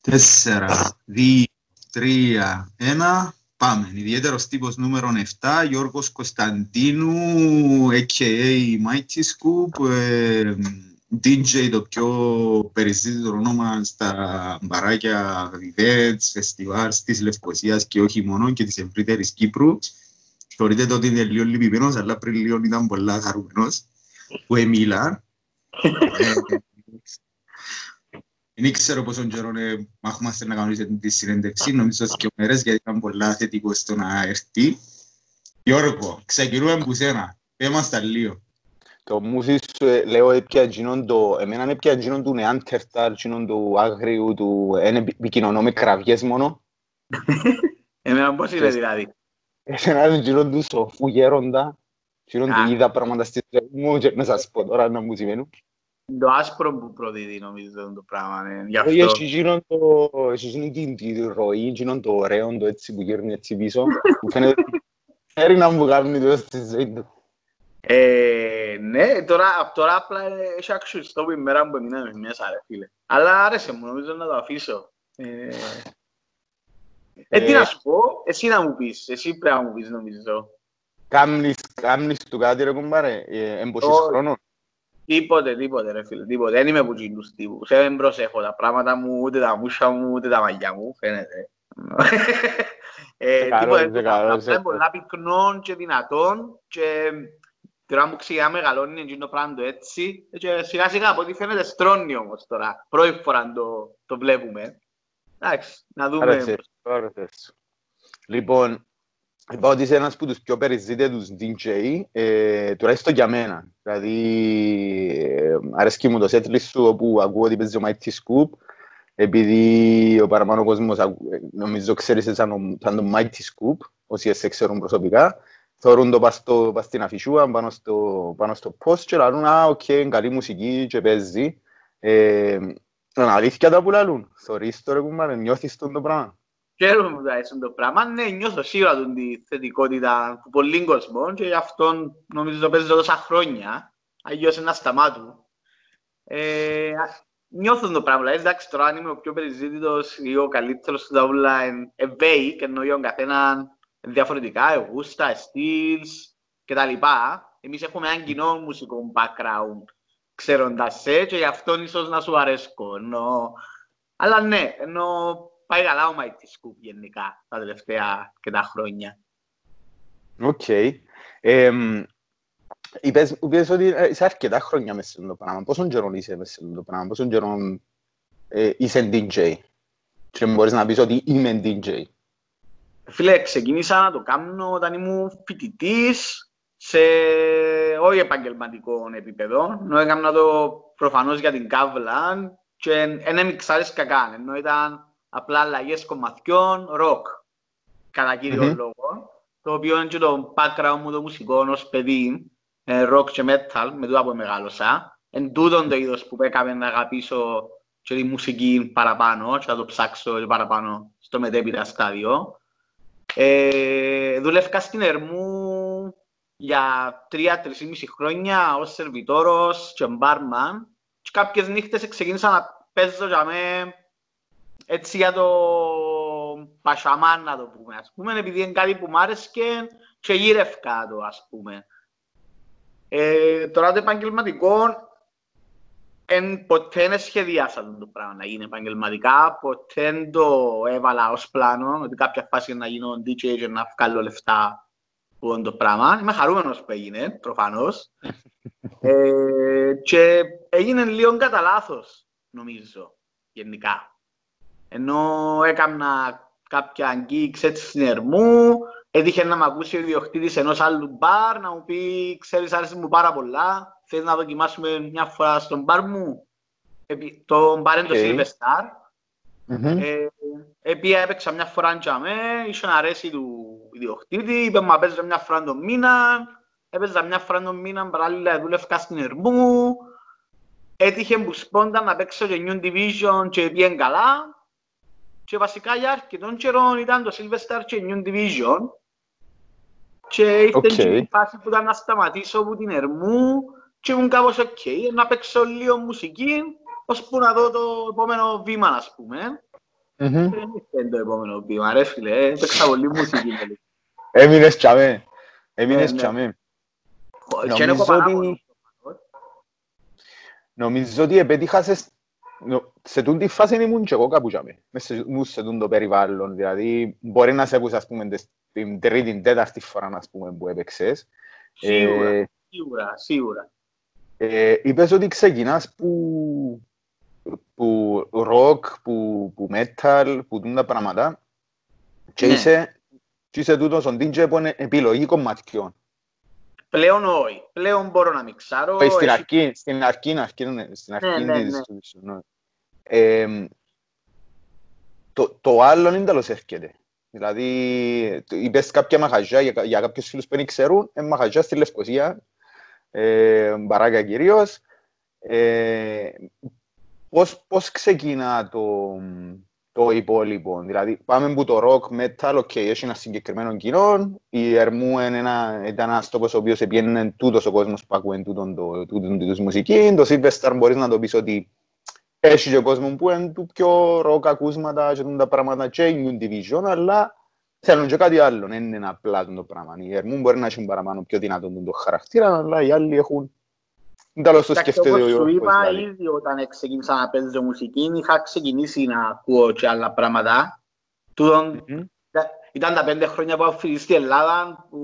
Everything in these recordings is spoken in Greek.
Τέσσερα, δύο, τρία, ένα. Πάμε. Ιδιαίτερος τύπος νούμερο 7, Γιώργος Κωνσταντίνου, a.k.a. Mighty Scoop, ε, DJ το πιο περιζήτητο όνομα στα μπαράκια, events, φεστιβάλ της Λευκοσίας και όχι μόνο και της ευρύτερης Κύπρου. Θεωρείτε το ότι είναι λίγο λυπημένος, αλλά πριν λίγο ήταν πολλά χαρούμενος που έμιλα. Δεν ξέρω πόσο καιρό μάχομαστε να κάνουμε τη συνέντευξη, νομίζω ότι και μέρες γιατί ήταν πολλά θετικό στο να έρθει. Γιώργο, ξεκινούμε από σένα. Πέμας τα λίγο. Το μουσί σου, ε, λέω, έπια γίνον το... Εμένα έπια γίνον του Νεάντερταλ, γίνον του Άγριου, του... Είναι επικοινωνώ με κραυγές μόνο. Εμένα πώς είναι δηλαδή; Εσένα είναι γίνον του σοφού γέροντα. Γίνον του είδα πράγματα στη ζωή μου και να σας πω τώρα να μου σημαίνουν. Το άσπρο που προδίδει νομίζω το πράγμα. Ναι. Γι' Όχι, αυτό... έχει γίνον το... Έχει γίνον την τη ροή, γίνον το ωραίο, το έτσι που γέρνει έτσι πίσω. Μου φαίνεται ότι θέλει να μου κάνει το στη ζωή του. Ε, ναι, τώρα, απ' τώρα απλά έχει αξιωστό που η μέρα που έμειναμε μέσα, ρε φίλε. Αλλά άρεσε μου, νομίζω να το αφήσω. Ε, ε, τι να σου πω, εσύ να μου πεις, εσύ πρέπει να μου πεις νομίζω. Κάμνεις, κάμνεις του κάτι ρε κουμπάρε, ε, εμποσίς Όχι. χρόνων. Τίποτε, τίποτε ρε φίλε, τίποτε. Δεν είμαι που γίνους τύπους. Δεν προσέχω τα πράγματα μου, ούτε τα μουσια μου, ούτε τα μαγιά μου, φαίνεται. ε, καλό, τίποτε, είσαι καλό, απλά είσαι είναι πολλά πυκνών και δυνατών και τώρα που ξηγά μεγαλώνει είναι το πράγμα το έτσι και σιγά σιγά από ό,τι φαίνεται στρώνει όμως τώρα. Πρώτη φορά το, το βλέπουμε. Εντάξει, να δούμε. Άρεσε, άρεσε. Λοιπόν, είπα ότι είσαι ένας από τους πιο περιζήτητους DJ, ε, τουλάχιστον για μένα. Δηλαδή, ε, αρέσκει μου το setlist σου όπου ακούω ότι παίζει ο Mighty Scoop, επειδή ο παραπάνω κόσμος ακού- ε, νομίζω ξέρεις σαν, ο- σαν τον Mighty Scoop, όσοι σε ξέρουν προσωπικά, θεωρούν το πας, στο, πας στην αφισούα, πάνω στο, πάνω στο post και λαλούν «Α, οκ, είναι καλή μουσική και παίζει». Ε, είναι αλήθεια τα που λαλούν. Θωρείς το ρε κουμπάρε, νιώθεις τον το πράγμα. Χαίρομαι που αρέσει το πράγμα. Ναι, νιώθω σίγουρα τον τη θετικότητα του πολλοί κόσμων και γι' αυτό νομίζω το παίζω τόσα χρόνια. Αγιώς ένα σταμάτου. Ε, α- νιώθω το πράγμα. Δηλαδή, εντάξει, τώρα αν είμαι ο πιο περιζήτητος ή ο καλύτερος στα ούλα, ευαίει και εννοεί ο καθένα διαφορετικά, ε, γούστα, ε, στυλς κτλ. Εμείς έχουμε έναν κοινό μουσικό background ξέροντας σε και γι' αυτό ίσως να σου αρέσκω. Ενώ... Αλλά ναι, ενώ πάει καλά ο Mighty Scoop γενικά τα τελευταία και τα χρόνια. Οκ. Εμ, Είπες, είπες ότι ε, είσαι αρκετά χρόνια μέσα σε αυτό το πράγμα. Πόσον καιρό είσαι μέσα σε αυτό το πράγμα, πόσον καιρό ε, είσαι DJ. Και μπορείς να πεις ότι είμαι DJ. Φίλε, ξεκίνησα να το κάνω όταν ήμουν φοιτητής σε όχι επαγγελματικό επίπεδο. Ενώ έκανα το προφανώς για την κάβλα και δεν μιξάρισκα καν. Ενώ ήταν απλά αλλαγές κομματιών, ροκ, κατά κύριο Μμμ. λόγο. Το οποίο είναι και το background μου το μουσικό ως παιδί, ε, rock και metal, με τούτα που μεγάλωσα. Εν τούτον το είδος που έκαμε να αγαπήσω και τη μουσική παραπάνω και να το ψάξω παραπάνω στο μετέπειτα στάδιο. Ε, δούλευκα στην Ερμού για τρία-τρεις ή μισή χρόνια ως σερβιτόρος και μπάρμαν και κάποιες νύχτες ξεκίνησα να παίζω για με έτσι για το πασαμάν να το πούμε ας πούμε επειδή είναι κάτι που μ' άρεσκε και γύρευκα το ας πούμε. Ε, τώρα το επαγγελματικό εν, ποτέ δεν σχεδίασα το πράγμα να γίνει επαγγελματικά, ποτέ δεν το έβαλα ως πλάνο, ότι κάποια φάση να γίνω DJ και να βγάλω λεφτά που είναι το πράγμα. Είμαι χαρούμενος που έγινε, προφανώς. ε, και έγινε λίγο κατά λάθος, νομίζω, γενικά. Ενώ έκανα κάποια gigs έτσι στην Ερμού, έτυχε να με ακούσει ο ιδιοκτήτης ενός άλλου μπαρ, να μου πει, ξέρεις, άρεσε μου πάρα πολλά, θέλεις να δοκιμάσουμε μια φορά στο μπαρ μου; Επί- Το μπαρ είναι το OK. Silver Star. Μμμ. Ε, Επήα έπαιξα μια φορά για με, είχεν αρέσει του ιδιοκτήτη, είπε μου παίζε μια φορά τον μήνα, έπαιζα μια φορά τον μήνα, παράλληλα δούλευκα στην Ερμού, έτυχε που σπόντα να παίξω και New Division και πήγαινε καλά και βασικά για αρκετών καιρών ήταν το Silver Star και New Division και ήρθε Οκ. και η φάση που ήταν να σταματήσω από την Ερμού και ήμουν κάπως οκ, να παίξω λίγο μουσική, ώσπου να δω το επόμενο βήμα, ας πούμε. Μμμ. Δεν είναι το επόμενο βήμα, ρε φίλε, ε, παίξα πολύ μουσική. τελικά. Έμεινες τσαμέ. Έμεινες Ναι, ναι. τσαμέ. Και είναι Νομίζω παράπονο. ότι- Νομίζω ότι επέτυχα σε, νο- σε τούτη φάση ήμουν και εγώ κάπου τσαμέ. Μες σε, ήμουν σε τούτο το περιβάλλον. Δηλαδή, μπορεί να σε ακούς, ας πούμε, τες- την τρίτη, τέταρτη φορά, ας πούμε, που έπαιξες. Σίγουρα, Ε, σίγουρα, σίγουρα. Ε, είπες ότι ξεκινάς που, που rock, που, που metal, που τούν τα πράγματα και Ναι. είσαι, και είσαι τούτος ο DJ που είναι επιλογή κομματιών. Πλέον όχι. Πλέον μπορώ να μιξάρω. Όχι, στην Έχει- αρχή, στην αρχή, αρχή, ναι, στην αρχή ναι, της ναι. της- ναι. Ε, το, το άλλο είναι τέλος έρχεται. Δηλαδή, το- είπες κάποια μαχαζιά, για, κα- για κάποιους φίλους που δεν ξέρουν, είναι μαχαζιά στη Λευκοσία, ε, μπαράκια κυρίως. Ε, πώς, πώς ξεκινά το, το υπόλοιπο, δηλαδή πάμε που το rock, metal, ok, έχει ένα συγκεκριμένο κοινό, η Ερμού είναι ένα, ήταν ένας τόπος ο οποίος επιένε τούτος ο κόσμος που ακούει τούτον το, τούτον της μουσική, το Silvestar μπορείς να το πεις ότι έχει και κόσμος που είναι του πιο rock ακούσματα και τα πράγματα και η New Division, αλλά θέλουν και κάτι άλλο, δεν είναι απλά το πράγμα. Η Ερμού μπορεί να έχει παραπάνω πιο δυνατό το χαρακτήρα, αλλά οι άλλοι έχουν Τέλος το Εντάξει, σκέφτεται ο όπως σου Γιώργος. είπα, δηλαδή. ήδη όταν ξεκίνησα να παίζω μουσική, είχα ξεκινήσει να ακούω και άλλα πράγματα. Τούτον Μμμ. ήταν τα πέντε χρόνια που έχω φοιτήσει στην Ελλάδα, που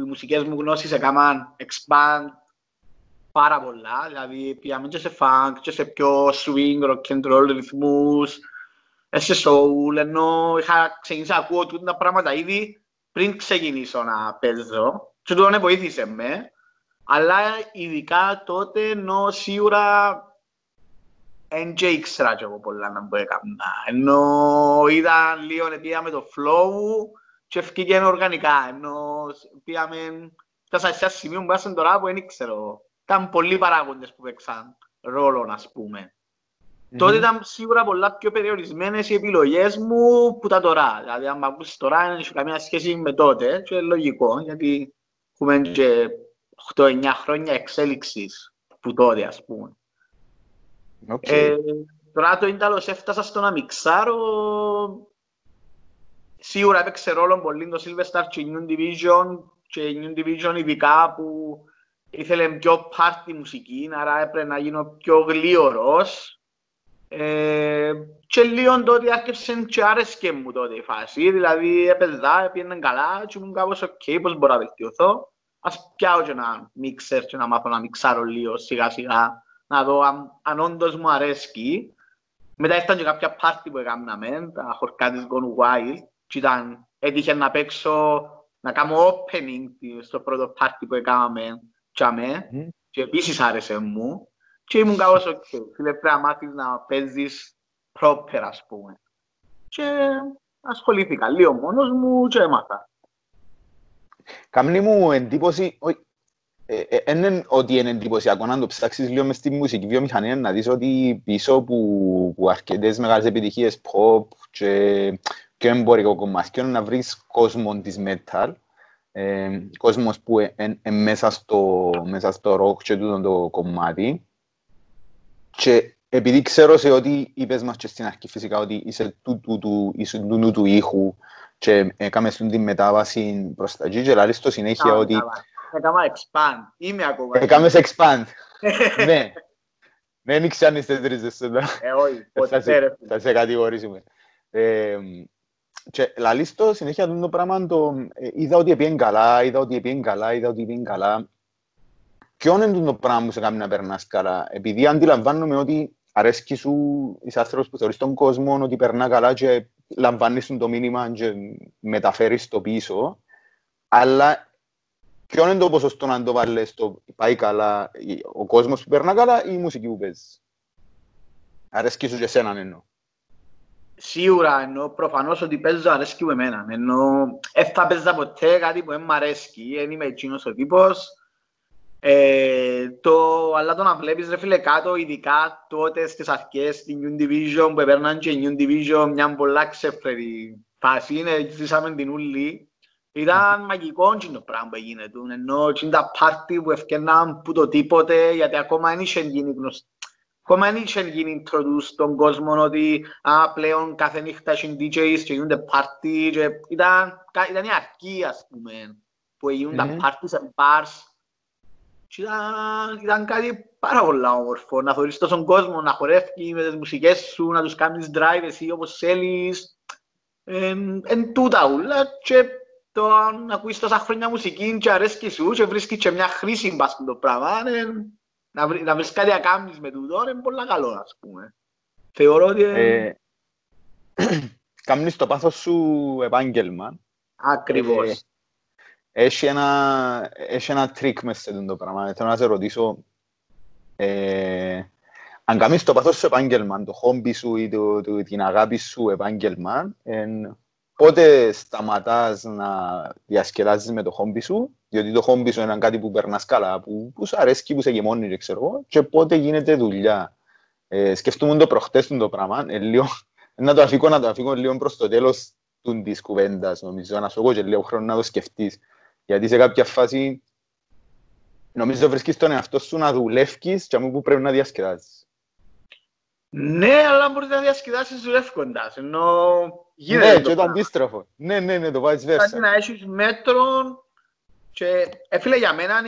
οι μουσικές μου γνώσεις έκαναν expand πάρα πολλά. Δηλαδή, πήγαμε και σε funk, και σε πιο swing, rock and roll ρυθμούς, ε, σε soul, ενώ είχα ξεκινήσει να ακούω τούτα τα πράγματα ήδη πριν ξεκινήσω να παίζω. Και τούτο βοήθησε με. Αλλά ειδικά τότε, ενώ σίγουρα δεν και ήξερα και εγώ πολλά να πω έκανα. Ενώ ήταν λίγο, πήγαμε το flow και ευκήκε οργανικά. Ενώ πήγαμε, φτάσα σε ένα σημείο που πέρασαν τώρα που δεν ξέρω. Ήταν πολλοί παράγοντες που παίξαν ρόλο, ας πούμε. Τότε ήταν σίγουρα πολλά πιο περιορισμένες οι επιλογές μου που τα τώρα. Δηλαδή, αν με ακούσεις τώρα, δεν έχει καμία σχέση με τότε. Και είναι λογικό, γιατί έχουμε και 8-9 χρόνια εξέλιξης που τότε, ας πούμε. Οκ. Ε, τώρα το ίνταλος έφτασα στο να μιξάρω. Σίγουρα έπαιξε ρόλο πολύ το Silver Star και η New Division και η New Division ειδικά που ήθελε πιο πάρτι μουσική, άρα έπρεπε να γίνω πιο γλίωρος. Ε, και λίγο τότε άρχισε και άρεσκε μου τότε η φάση, δηλαδή έπαιζα, πήγαινε καλά και ήμουν κάπως οκ, πώς μπορώ να βελτιωθώ. Ας πιάω και ένα μίξερ και να μάθω να μιξάρω λίγο σιγά σιγά να δω αν, αν όντως μου αρέσκει. Μετά ήρθαν και κάποια πάρτι που έκαναμε, τα χορκά της Gone Wild και ήταν, έτυχε να παίξω, να κάνω opening στο πρώτο πάρτι που έκαναμε τζιαμέ Μμμ. και επίσης άρεσε μου και ήμουν κάπως οκ. Φίλε, πρέπει να μάθεις να παίζεις proper, ας πούμε. Και ασχολήθηκα λίγο μόνος μου και έμαθα. Κάμνει μου εντύπωση, όχι, ε, ε, εν είναι ότι είναι εντυπωσιακό να το ψάξεις λίγο μες στη μουσική βιομηχανία να δεις ότι πίσω που, που αρκετές μεγάλες επιτυχίες pop και, και εμπορικό κομμάτι να βρεις κόσμο της metal ε, κόσμος που είναι μέσα, στο, μέσα στο rock και τούτο το κομμάτι. Και επειδή ξέρω σε ότι είπες μας και στην αρχή φυσικά ότι είσαι του, του, του, είσαι του, του, του ήχου και έκαμε στην τη μετάβαση προς τα εκεί και λαλείς στο συνέχεια Έκανα- ότι Έκανα expand. Είμαι ακόμα. έκαμες expand. ναι. Δεν ήξερα αν είστε τρεις σου. Ε, όχι, Θα ποτέ ρε σε, φίλε. θα σε κατηγορήσουμε. Ε, και λαλείς στο συνέχεια το πράγμα το, ε, είδα ότι πήγαινε καλά, είδα ότι πήγαινε καλά, είδα ότι πήγαινε καλά. Ποιον είναι το πράγμα που σε κάνει να περνάς καλά, επειδή αντιλαμβάνομαι ότι αρέσκει σου, είσαι άνθρωπος που θεωρείς τον κόσμο ότι περνά καλά και λαμβάνεις τον το μήνυμα και μεταφέρεις το πίσω, αλλά ποιο είναι το ποσοστό να το βάλεις στο πάει καλά η- ο κόσμος που περνά καλά ή η μουσική που παίζεις; Αρέσκει σου και εσέναν εννοώ. Σίγουρα, ενώ προφανώς ότι παίζω αρέσκει με εμένα. Ενώ δεν θα παίζα ποτέ κάτι που δεν μ' αρέσκει. Δεν είμαι εκείνος ο τύπος. Ε, το, αλλά το να βλέπεις ρε φίλε κάτω, ειδικά τότε στις αρχές στην New Division που έπαιρναν και η New Division μια πολλά ξεφρερή φάση, είναι, ζήσαμε την ούλη Ήταν μαγικό το πράγμα που γίνεται. Ενώ είναι τα πάρτι που ευκαιρναν που το τίποτε, γιατί ακόμα δεν είχε γίνει γνωστό. Ακόμα δεν είχε γίνει introduce στον κόσμο ότι α, πλέον κάθε νύχτα έχει DJs και γίνονται πάρτι. Και ήταν, ήταν η αρχή, ας πούμε, που γίνουν τα πάρτι σε bars. Και ήταν, ήταν κάτι πάρα πολύ όμορφο, να θεωρείς τόσο κόσμο, να χορεύει με τις μουσικές σου, να τους κάνεις drive εσύ όπως θέλεις. Εν τούτα ούλα και το να ακούεις τόσα χρόνια μουσική και αρέσκει σου και βρίσκεις και μια χρήση πας το πράγμα, να, βρει, να βρεις κάτι να κάνεις με τούτο, είναι πολύ καλό, ας πούμε. Θεωρώ ότι... Ε, Κάμνεις το πάθος σου επάγγελμα. Ακριβώς. Ε, έχει ένα, έχει ένα τρίκ μέσα σε το πράγμα. Θέλω να σε ρωτήσω, ε, αν κάνεις το πάθος σου επάγγελμα, το χόμπι σου ή το, το, την αγάπη σου επάγγελμα, ε, πότε σταματάς να διασκεδάζεις με το χόμπι σου, διότι το χόμπι σου είναι κάτι που περνάς καλά, που, που σου αρέσει, που σε γεμώνει, ξέρω, και πότε γίνεται δουλειά. Ε, σκεφτούμε το προχτές το πράγμα, ε, λίγο, να το αφήκω, να το αφήκω λίγο προς το τέλος της κουβέντας, νομίζω, να σου έχω και λίγο χρόνο να το σκεφτείς. Γιατί σε κάποια φάση νομίζω βρίσκεις τον εαυτό σου να δουλεύεις και που πρέπει να διασκεδάσεις. Ναι, αλλά μπορείς να διασκεδάσεις δουλεύοντας, ενώ γίνεται Ναι, και το αντίστροφο. Ναι, ναι, ναι, το vice versa. Κάτι να έχεις μέτρο και ε, φίλε για μένα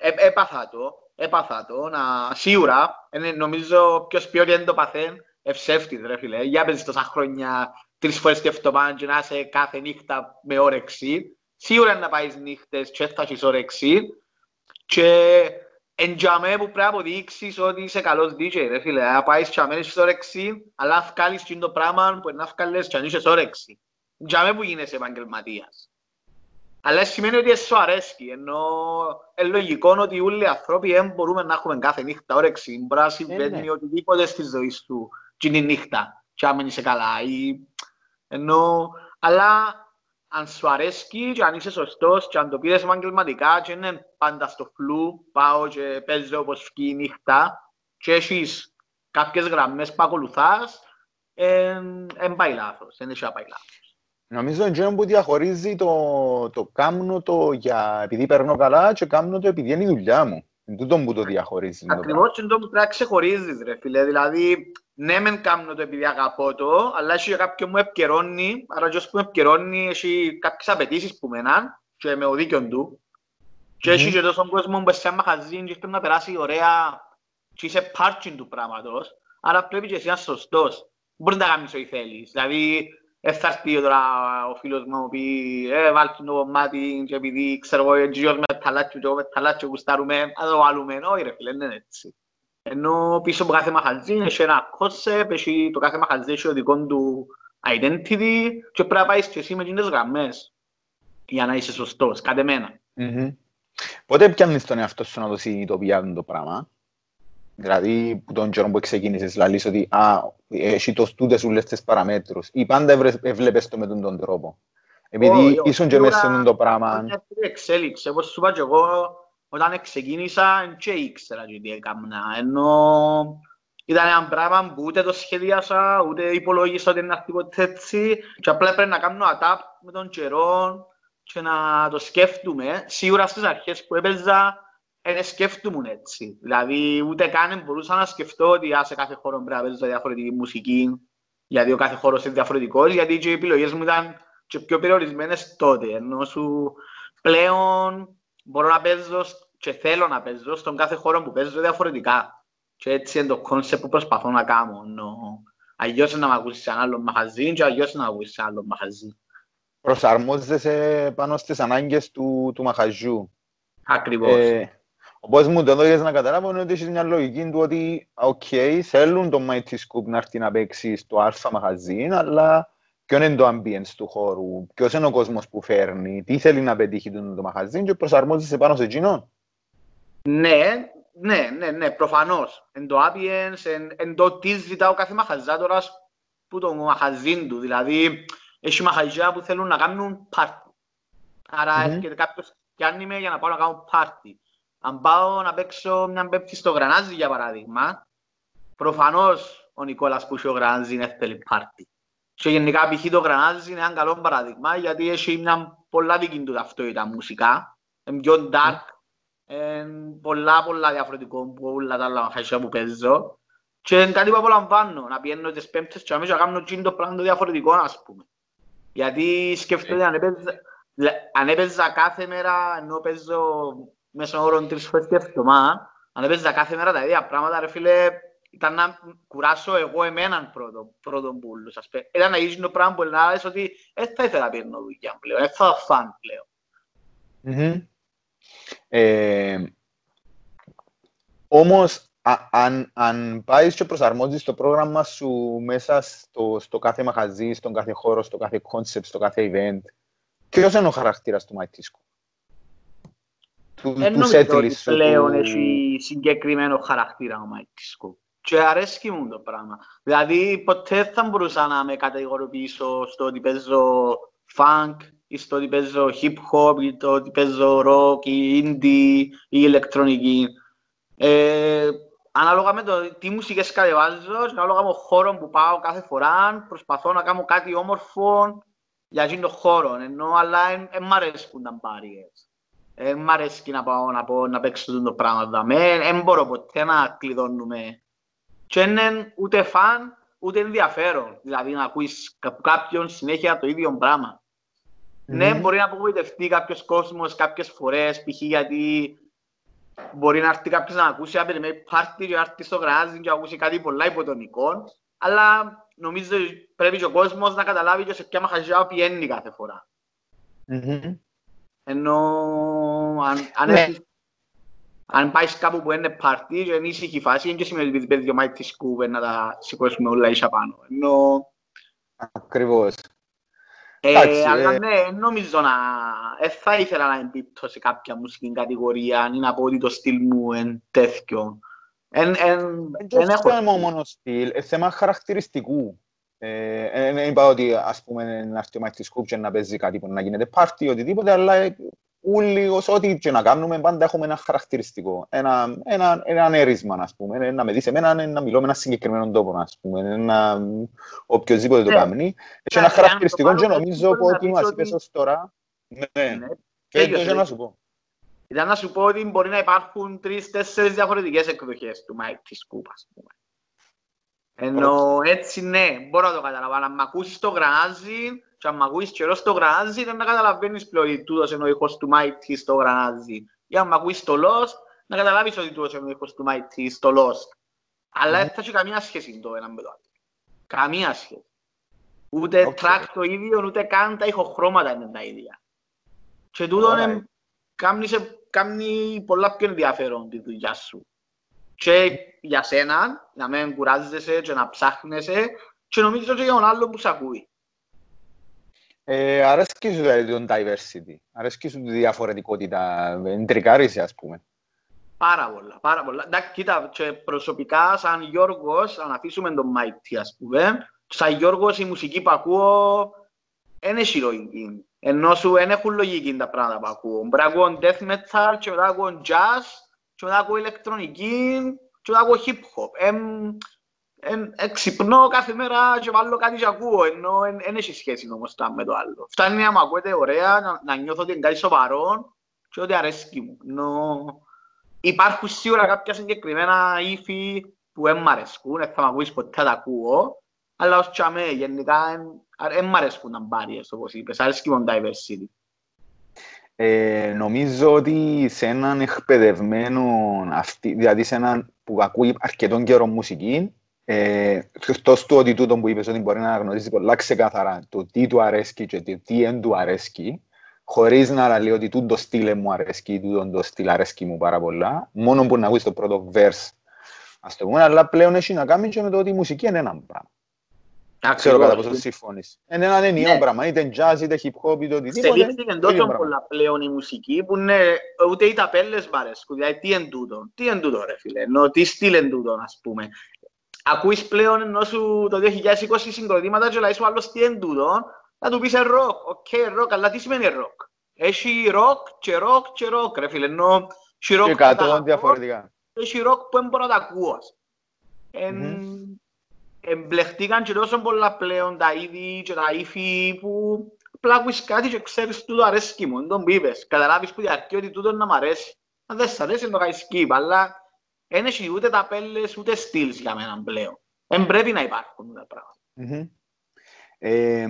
ε, έπαθα το, έπαθα το, να, σίγουρα, ε, νομίζω ποιος πει ότι δεν το παθαίνει, ευσέφτης ρε φίλε, για παίζεις τόσα χρόνια, τρεις φορές και εβδομάδα και να είσαι κάθε νύχτα με όρεξη, σίγουρα να πάεις νύχτες και θα έχεις όρεξη και εν τζαμέ που πρέπει να αποδείξεις ότι είσαι καλός DJ, ρε φίλε. Να πάεις και έχεις όρεξη, αλλά να βγάλεις και το πράγμα που να βγάλεις και αν είσαι όρεξη. Τζαμέ που γίνεσαι επαγγελματίας. Αλλά σημαίνει ότι σου αρέσει, ενώ είναι λογικό ότι όλοι οι άνθρωποι δεν μπορούμε να έχουμε κάθε νύχτα όρεξη. Μπορεί να συμβαίνει ναι. οτιδήποτε στη ζωής σου και είναι νύχτα και αν είσαι καλά. Ή... Ενώ... Αλλά αν σου αρέσει και αν είσαι σωστός και αν το πήρες επαγγελματικά και είναι πάντα στο φλού, πάω και παίζω όπως βγει η νύχτα και έχεις κάποιες γραμμές που ακολουθάς, δεν πάει λάθος, δεν έχει να πάει λάθος. Νομίζω ότι που διαχωρίζει το, το κάμνο το για επειδή παίρνω καλά και κάμνο το επειδή είναι η δουλειά μου. Είναι τούτο που το διαχωρίζεις. Ακριβώς είναι το που πρέπει να ξεχωρίζεις ρε φίλε. Δηλαδή, ναι μεν κάνω το επειδή αγαπώ το, αλλά έχει και κάποιον μου επικαιρώνει, άρα και που με επικαιρώνει έχει κάποιες απαιτήσεις που μέναν και με ο δίκιο του. Και έχει και τόσο κόσμο που σε μαχαζί και πρέπει να περάσει ωραία και είσαι πάρτσιν του πράγματος, άρα πρέπει και εσύ να είσαι σωστός. Μπορείς να τα κάνεις ό,τι θέλεις. Δηλαδή, θα έρθει τώρα ο φίλος μου που πει «Ε, βάλτε το κομμάτι και επειδή ξέρω εγώ εγγύος με ταλάτσιο και εγώ με ταλάτσιο γουστάρουμε, να το βάλουμε». Όχι ρε φίλε, είναι έτσι. Ενώ πίσω από κάθε μαχαζί έχει ένα concept, έχει το κάθε μαχαζί έχει το δικό του identity και πρέπει να πάεις και εσύ με τις γραμμές για να είσαι σωστός, κατ' εμένα. Mm-hmm. Πότε πιάνεις τον εαυτό σου να το συνειδητοποιεί το πράγμα; Δηλαδή, που τον καιρό που ξεκίνησες, λαλείς ότι α, έχει το στούντες όλες τις παραμέτρους ή πάντα έβλεπες το με τον, τον τρόπο. Επειδή oh, ήσουν και μέσα σε το πράγμα. Είναι εξέλιξη. Όπως σου είπα και εγώ, όταν ξεκίνησα, δεν ήξερα τι έκανα. Ενώ ήταν ένα πράγμα που ούτε το σχεδίασα, ούτε υπολογίσα ότι είναι να ποτέ έτσι και απλά πρέπει να κάνω adapt με τον καιρό και να το σκέφτομαι. Σίγουρα στις αρχές που έπαιζα, δεν σκέφτομαι έτσι. Δηλαδή, ούτε καν μπορούσα να σκεφτώ ότι σε κάθε χώρο πρέπει να παίζω διαφορετική μουσική, γιατί ο κάθε χώρος είναι διαφορετικός, γιατί και οι επιλογές μου ήταν και πιο περιορισμένες τότε. Ενώ σου πλέον μπορώ να παίζω και θέλω να παίζω στον κάθε χώρο που παίζω διαφορετικά. Και έτσι είναι το concept που προσπαθώ να κάνω. No. Αλλιώς να με ακούσεις σε ένα άλλο μαχαζί και αλλιώς να με ακούσεις σε ένα άλλο μαχαζί. Προσαρμόζεσαι πάνω στις ανάγκες του, του μαχαζιού. Ακριβώς. Ε, Οπότε μου το έδωκες να καταλάβω είναι ότι έχεις μια λογική του ότι okay, θέλουν το Mighty Scoop να έρθει να παίξει στο αλφα μαχαζί, αλλά ποιο είναι το ambience του χώρου, ποιος είναι ο κόσμος που φέρνει, τι θέλει να πετύχει το, το μαχαζί και προσαρμόζεσαι πάνω σε εκείνο. Ναι, ναι, ναι, ναι, προφανώς. Εν το ambience, εν, εν το τι ζητά ο κάθε μαχαζάτορας που το μαχαζί του. Δηλαδή, έχει μαχαζιά που θέλουν να κάνουν πάρτι. Άρα mm-hmm. έρχεται κάποιος πιάνει με για να πάω να κάνω πάρτι. Αν πάω να παίξω μια πέπτη στο γρανάζι, για παράδειγμα, προφανώς ο Νικόλας που έχει ο γρανάζι είναι θέλει πάρτι. Και γενικά π.χ. το γρανάζι είναι ένα καλό παράδειγμα γιατί έχει μια πολλά δική του ταυτότητα μουσικά. Είναι πιο dark. Είναι πολλά πολλά διαφορετικό από όλα τα άλλα μαχαζιά που παίζω. Και είναι κάτι που απολαμβάνω, να πιένω τις πέμπτες και να μην κάνω το πράγμα το διαφορετικό, ας πούμε. Γιατί σκέφτομαι αν έπαιζα, αν έπαιζα κάθε μέρα, ενώ παίζω μέσω όρων τρεις φορές και εβδομάδα, αν έπαιζα κάθε μέρα τα ίδια πράγματα, ρε φίλε, ήταν να κουράσω εγώ εμέναν πρώτο, πρώτο πουλο. Σας πει. Ήταν να γίνει το πράγμα που να λες ότι δεν θα ήθελα να παίρνω δουλειά πλέον, δεν θα φαν πλέον. Mm-hmm. Ε, όμως, α, αν, αν πάεις και προσαρμόζεις το πρόγραμμα σου μέσα στο, στο κάθε μαχαζί, στον κάθε χώρο, στο κάθε concept, στο κάθε event, ποιος είναι ο χαρακτήρας του Μαϊτίσκου. Του, τους νομίζω ότι πλέον έχει συγκεκριμένο χαρακτήρα ο Μαϊτίσκου. Και αρέσκει μου το πράγμα. Δηλαδή, ποτέ θα μπορούσα να με κατηγοροποιήσω στο ότι παίζω funk ή στο ότι παίζω hip hop ή στο ότι παίζω rock ή indie ή ηλεκτρονική. Ε, ανάλογα με το τι μουσικές κατεβάζω, ανάλογα με το χώρο που πάω κάθε φορά, προσπαθώ να κάνω κάτι όμορφο για αυτόν τον χώρο. Ενώ, αλλά δεν μ' αρέσκουν τα μπάριες. Δεν μ' αρέσει να πάω να, πω, να παίξω το πράγμα. Δεν μπορώ ποτέ να κλειδώνουμε και είναι ούτε φαν, ούτε ενδιαφέρον. Δηλαδή να ακούεις κάποιον συνέχεια το ίδιο πράγμα. Mm. Ναι, μπορεί να απογοητευτεί κάποιος κόσμος κάποιες φορές, π.χ. γιατί μπορεί να έρθει κάποιος να ακούσει ένα περιμένει πάρτι και να έρθει στο γράζι και να ακούσει κάτι πολλά υποτονικό, αλλά νομίζω πρέπει και ο κόσμος να καταλάβει και σε ποια μαχαζιά πιένει κάθε φορά. Mm-hmm. Ενώ αν, αν ναι αν πάεις κάπου που είναι πάρτι και είναι ήσυχη φάση, δεν σημαίνει ότι παιδί ο Mighty Scoop να τα σηκώσουμε όλα ίσα πάνω. Ενώ... Ακριβώς. Ε, αλλά ε... ναι, νομίζω να... Ε, θα ήθελα να εμπίπτω σε κάποια μουσική κατηγορία ή να πω ότι το στυλ μου είναι τέτοιο. Δεν έχω μόνος στυλ, είναι θέμα χαρακτηριστικού. Δεν ε, είπα ότι ας πούμε να έρθει ο Mighty Scoop να παίζει κάτι που να γίνεται πάρτι, οτιδήποτε, αλλά όλοι, ως ό,τι και να κάνουμε, πάντα έχουμε ένα χαρακτηριστικό, ένα, ένα, ένα έρεισμα, ας πούμε, να με δεις εμένα, να μιλώ με ένα συγκεκριμένο τρόπο, ας πούμε, ένα, οποιοδήποτε το ναι. κάνει. Έχει ένα χαρακτηριστικό και νομίζω ότι μας είπες ως τώρα, ναι, ναι. και το να σου πω. Ήταν να σου πω ότι μπορεί να υπάρχουν τρεις-τέσσερις διαφορετικές εκδοχές του Mike της Κούπα, ας πούμε. Ενώ έτσι ναι, μπορώ να το καταλαβαίνω. Αν μ' ακούσεις το γρανάζι, και αν μ' ακούεις καιρό στο γρανάζι, δεν να καταλαβαίνεις πλέον ότι τούτος είναι ο ήχος του Mighty στο γρανάζι. Ή αν μ' ακούεις το Lost, να καταλάβεις ότι τούτος είναι ο ήχος του Mighty στο Lost. Αλλά δεν θα έχει καμία σχέση το ένα με το άλλο. Καμία σχέση. Ούτε okay. track το ίδιο, ούτε καν τα ηχοχρώματα είναι τα ίδια. Και τούτο είναι, κάνει, σε, κάνει πολλά πιο ενδιαφέρον τη δουλειά σου. Και για σένα, να μην κουράζεσαι και να ψάχνεσαι, και νομίζω και για τον άλλο που σε ακούει. Ε, αρέσκει σου δηλαδή το diversity, αρέσκει σου τη διαφορετικότητα, εντρικάρισε ας πούμε. Πάρα πολλά, πάρα πολλά. Εντάξει, κοίτα, και προσωπικά σαν Γιώργος, αν αφήσουμε τον Μάιτι ας πούμε, σαν Γιώργος η μουσική που ακούω δεν έχει λογική. Ενώ σου δεν έχουν λογική τα πράγματα που ακούω. Μπορεί να ακούω death metal και μετά ακούω jazz και μετά ακούω ηλεκτρονική και μετά ακούω hip hop. Ε, ξυπνώ κάθε μέρα και βάλω κάτι και ακούω, ενώ δεν έχει σχέση όμως τα με το άλλο. Φτάνει να μου ακούτε ωραία, να, να νιώθω ότι είναι κάτι σοβαρό και ότι αρέσκει μου. Ενώ υπάρχουν σίγουρα κάποια συγκεκριμένα ύφη που δεν μ' αρέσκουν, δεν θα μ' ακούεις ποτέ τα ακούω, αλλά ως τσαμέ γενικά δεν μ' αρέσκουν τα μπάριες, όπως είπες, αρέσκει μου diversity. Ε, νομίζω ότι σε έναν εκπαιδευμένο, αυτή, δηλαδή σε έναν που ακούει αρκετόν καιρό μουσική, ε, εκτός του ότι τούτο που είπες ότι μπορεί να αναγνωρίζει πολλά ξεκάθαρα το τι του αρέσκει και το τι δεν του αρέσκει, χωρίς να λέει ότι τούτο στήλε μου αρέσκει, τούτο το στήλ αρέσκει μου πάρα πολλά, μόνο που να ακούεις το πρώτο verse, ας το πούμε, αλλά πλέον έχει να κάνει και με το ότι η μουσική είναι ένα πράγμα. Ακριβώς. Ξέρω κατά πόσο συμφωνείς. Είναι ένα ενιαίο ναι. πράγμα, είτε jazz, είτε hip hop, είτε οτιδήποτε. Στελήχθηκε τόσο πολλά πλέον η μουσική που είναι ούτε οι ταπέλες μ' αρέσκουν. Δηλαδή τι είναι τούτο, τι είναι τούτο ρε φίλε, ενώ τι στυλ είναι τούτο ας πούμε ακούεις πλέον ενώ σου το 2020 συγκροτήματα και λαείς ο άλλος τι είναι τούτο, να του πεις ροκ, οκ, ροκ, αλλά τι σημαίνει ροκ. Έχει ροκ και ροκ και ροκ, ρε φίλε, ενώ έχει ροκ και κάτω διαφορετικά. Έχει ροκ που δεν μπορώ να τα ακούω. Εμπλεχτήκαν και τόσο πολλά πλέον τα είδη και τα ύφη που πλάκουεις κάτι και ξέρεις τούτο αρέσκει μου, τον πείπες. Καταλάβεις που την αρκή ότι τούτο να μ' αρέσει. Αν δεν σ' αρέσει, το κάνεις skip, αλλά δεν έχει ούτε ταπέλες, ούτε στυλς για μένα πλέον. Δεν πρέπει να υπάρχουν τα πράγματα. Mm-hmm. Ε,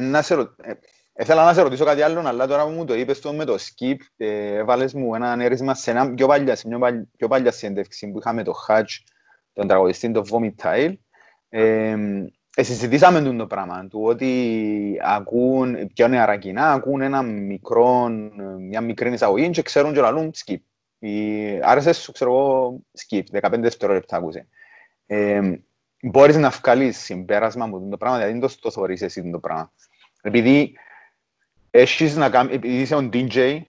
να σε ρω... ε, ήθελα να σε ρωτήσω κάτι άλλο, αλλά τώρα που μου το είπες το με το skip, ε, έβαλες μου ένα έρισμα σε ένα πιο παλιά, σε μια πιο παλιά συνέντευξη που είχαμε το Hatch, τον τραγουδιστή, το Vomitile. Ε, ε, συζητήσαμε το πράγμα, του ότι ακούν, πιο νεαρά κοινά, ακούν ένα μικρό, μια μικρή εισαγωγή και ξέρουν και λαλούν skip. Η RSS σου, ξέρω εγώ, skip, 15 δευτερόλεπτα ακούσε. Ε, μπορείς να βγάλεις συμπέρασμα από το πράγμα, δηλαδή δεν το θεωρείς εσύ το πράγμα. Επειδή έχεις να κάνεις, επειδή είσαι ο DJ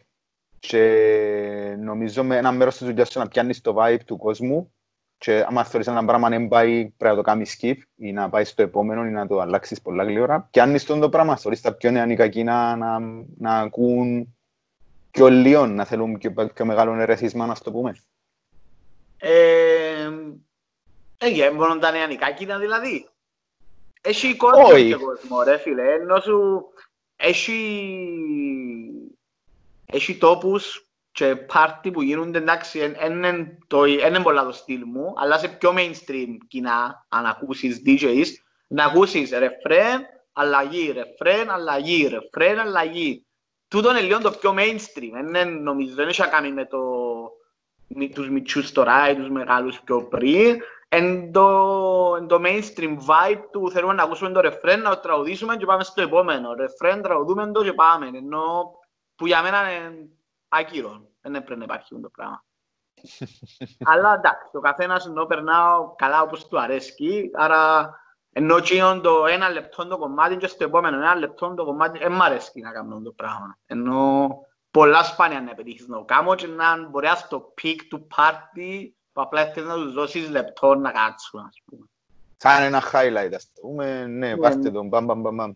και νομίζω με ένα μέρος της δουλειάς σου να πιάνεις το vibe του κόσμου και άμα θεωρείς ένα πράγμα να πάει πρέπει να το κάνεις skip ή να πάει στο επόμενο ή να το αλλάξεις πολλά γλύωρα, πιάνεις το πράγμα, θεωρείς τα πιο νεανικά κοινά να, να ακούν πιο λίγο, να θέλουν πιο, πιο μεγάλο ερεθίσμα, να το πούμε. Ε, ε, μόνο τα νεανικά κοινά δηλαδή. Έχει κόσμο και κόσμος ρε φίλε, ενώ σου έχει, έχει τόπους και πάρτι που γίνονται εντάξει, είναι πολλά το στυλ μου, αλλά σε πιο mainstream κοινά, αν ακούσεις DJs, να ακούσεις ρεφρέν, αλλαγή, ρεφρέν, αλλαγή, ρεφρέν, αλλαγή. Τούτο είναι λίγο το πιο mainstream, δεν νομίζω, δεν έχει να κάνει με το, με τους μητσούς τώρα ή τους μεγάλους πιο πριν, εν το, εν το mainstream vibe του θέλουμε να ακούσουμε το ρεφρέν, να το τραγουδήσουμε και πάμε στο επόμενο. Ρεφρέν, τραγουδούμε το και πάμε. Ενώ που για μένα είναι άκυρο. Δεν έπρεπε να υπάρχει το πράγμα. Αλλά εντάξει, ο καθένας ενώ περνάω καλά όπως του αρέσει, άρα ενώ τσίον το ένα λεπτό το κομμάτι και στο επόμενο ένα λεπτό το κομμάτι, δεν μ' αρέσει να κάνω το πράγμα. Ενώ πολλά σπάνια να πετύχεις να κάνω και να μπορεί στο peak του party που απλά θέλεις να τους δώσεις λεπτό να κάτσουν, ας πούμε. Σαν ένα highlight, ας πούμε, ναι, πάρτε τον, μπαμ, μπαμ, μπαμ.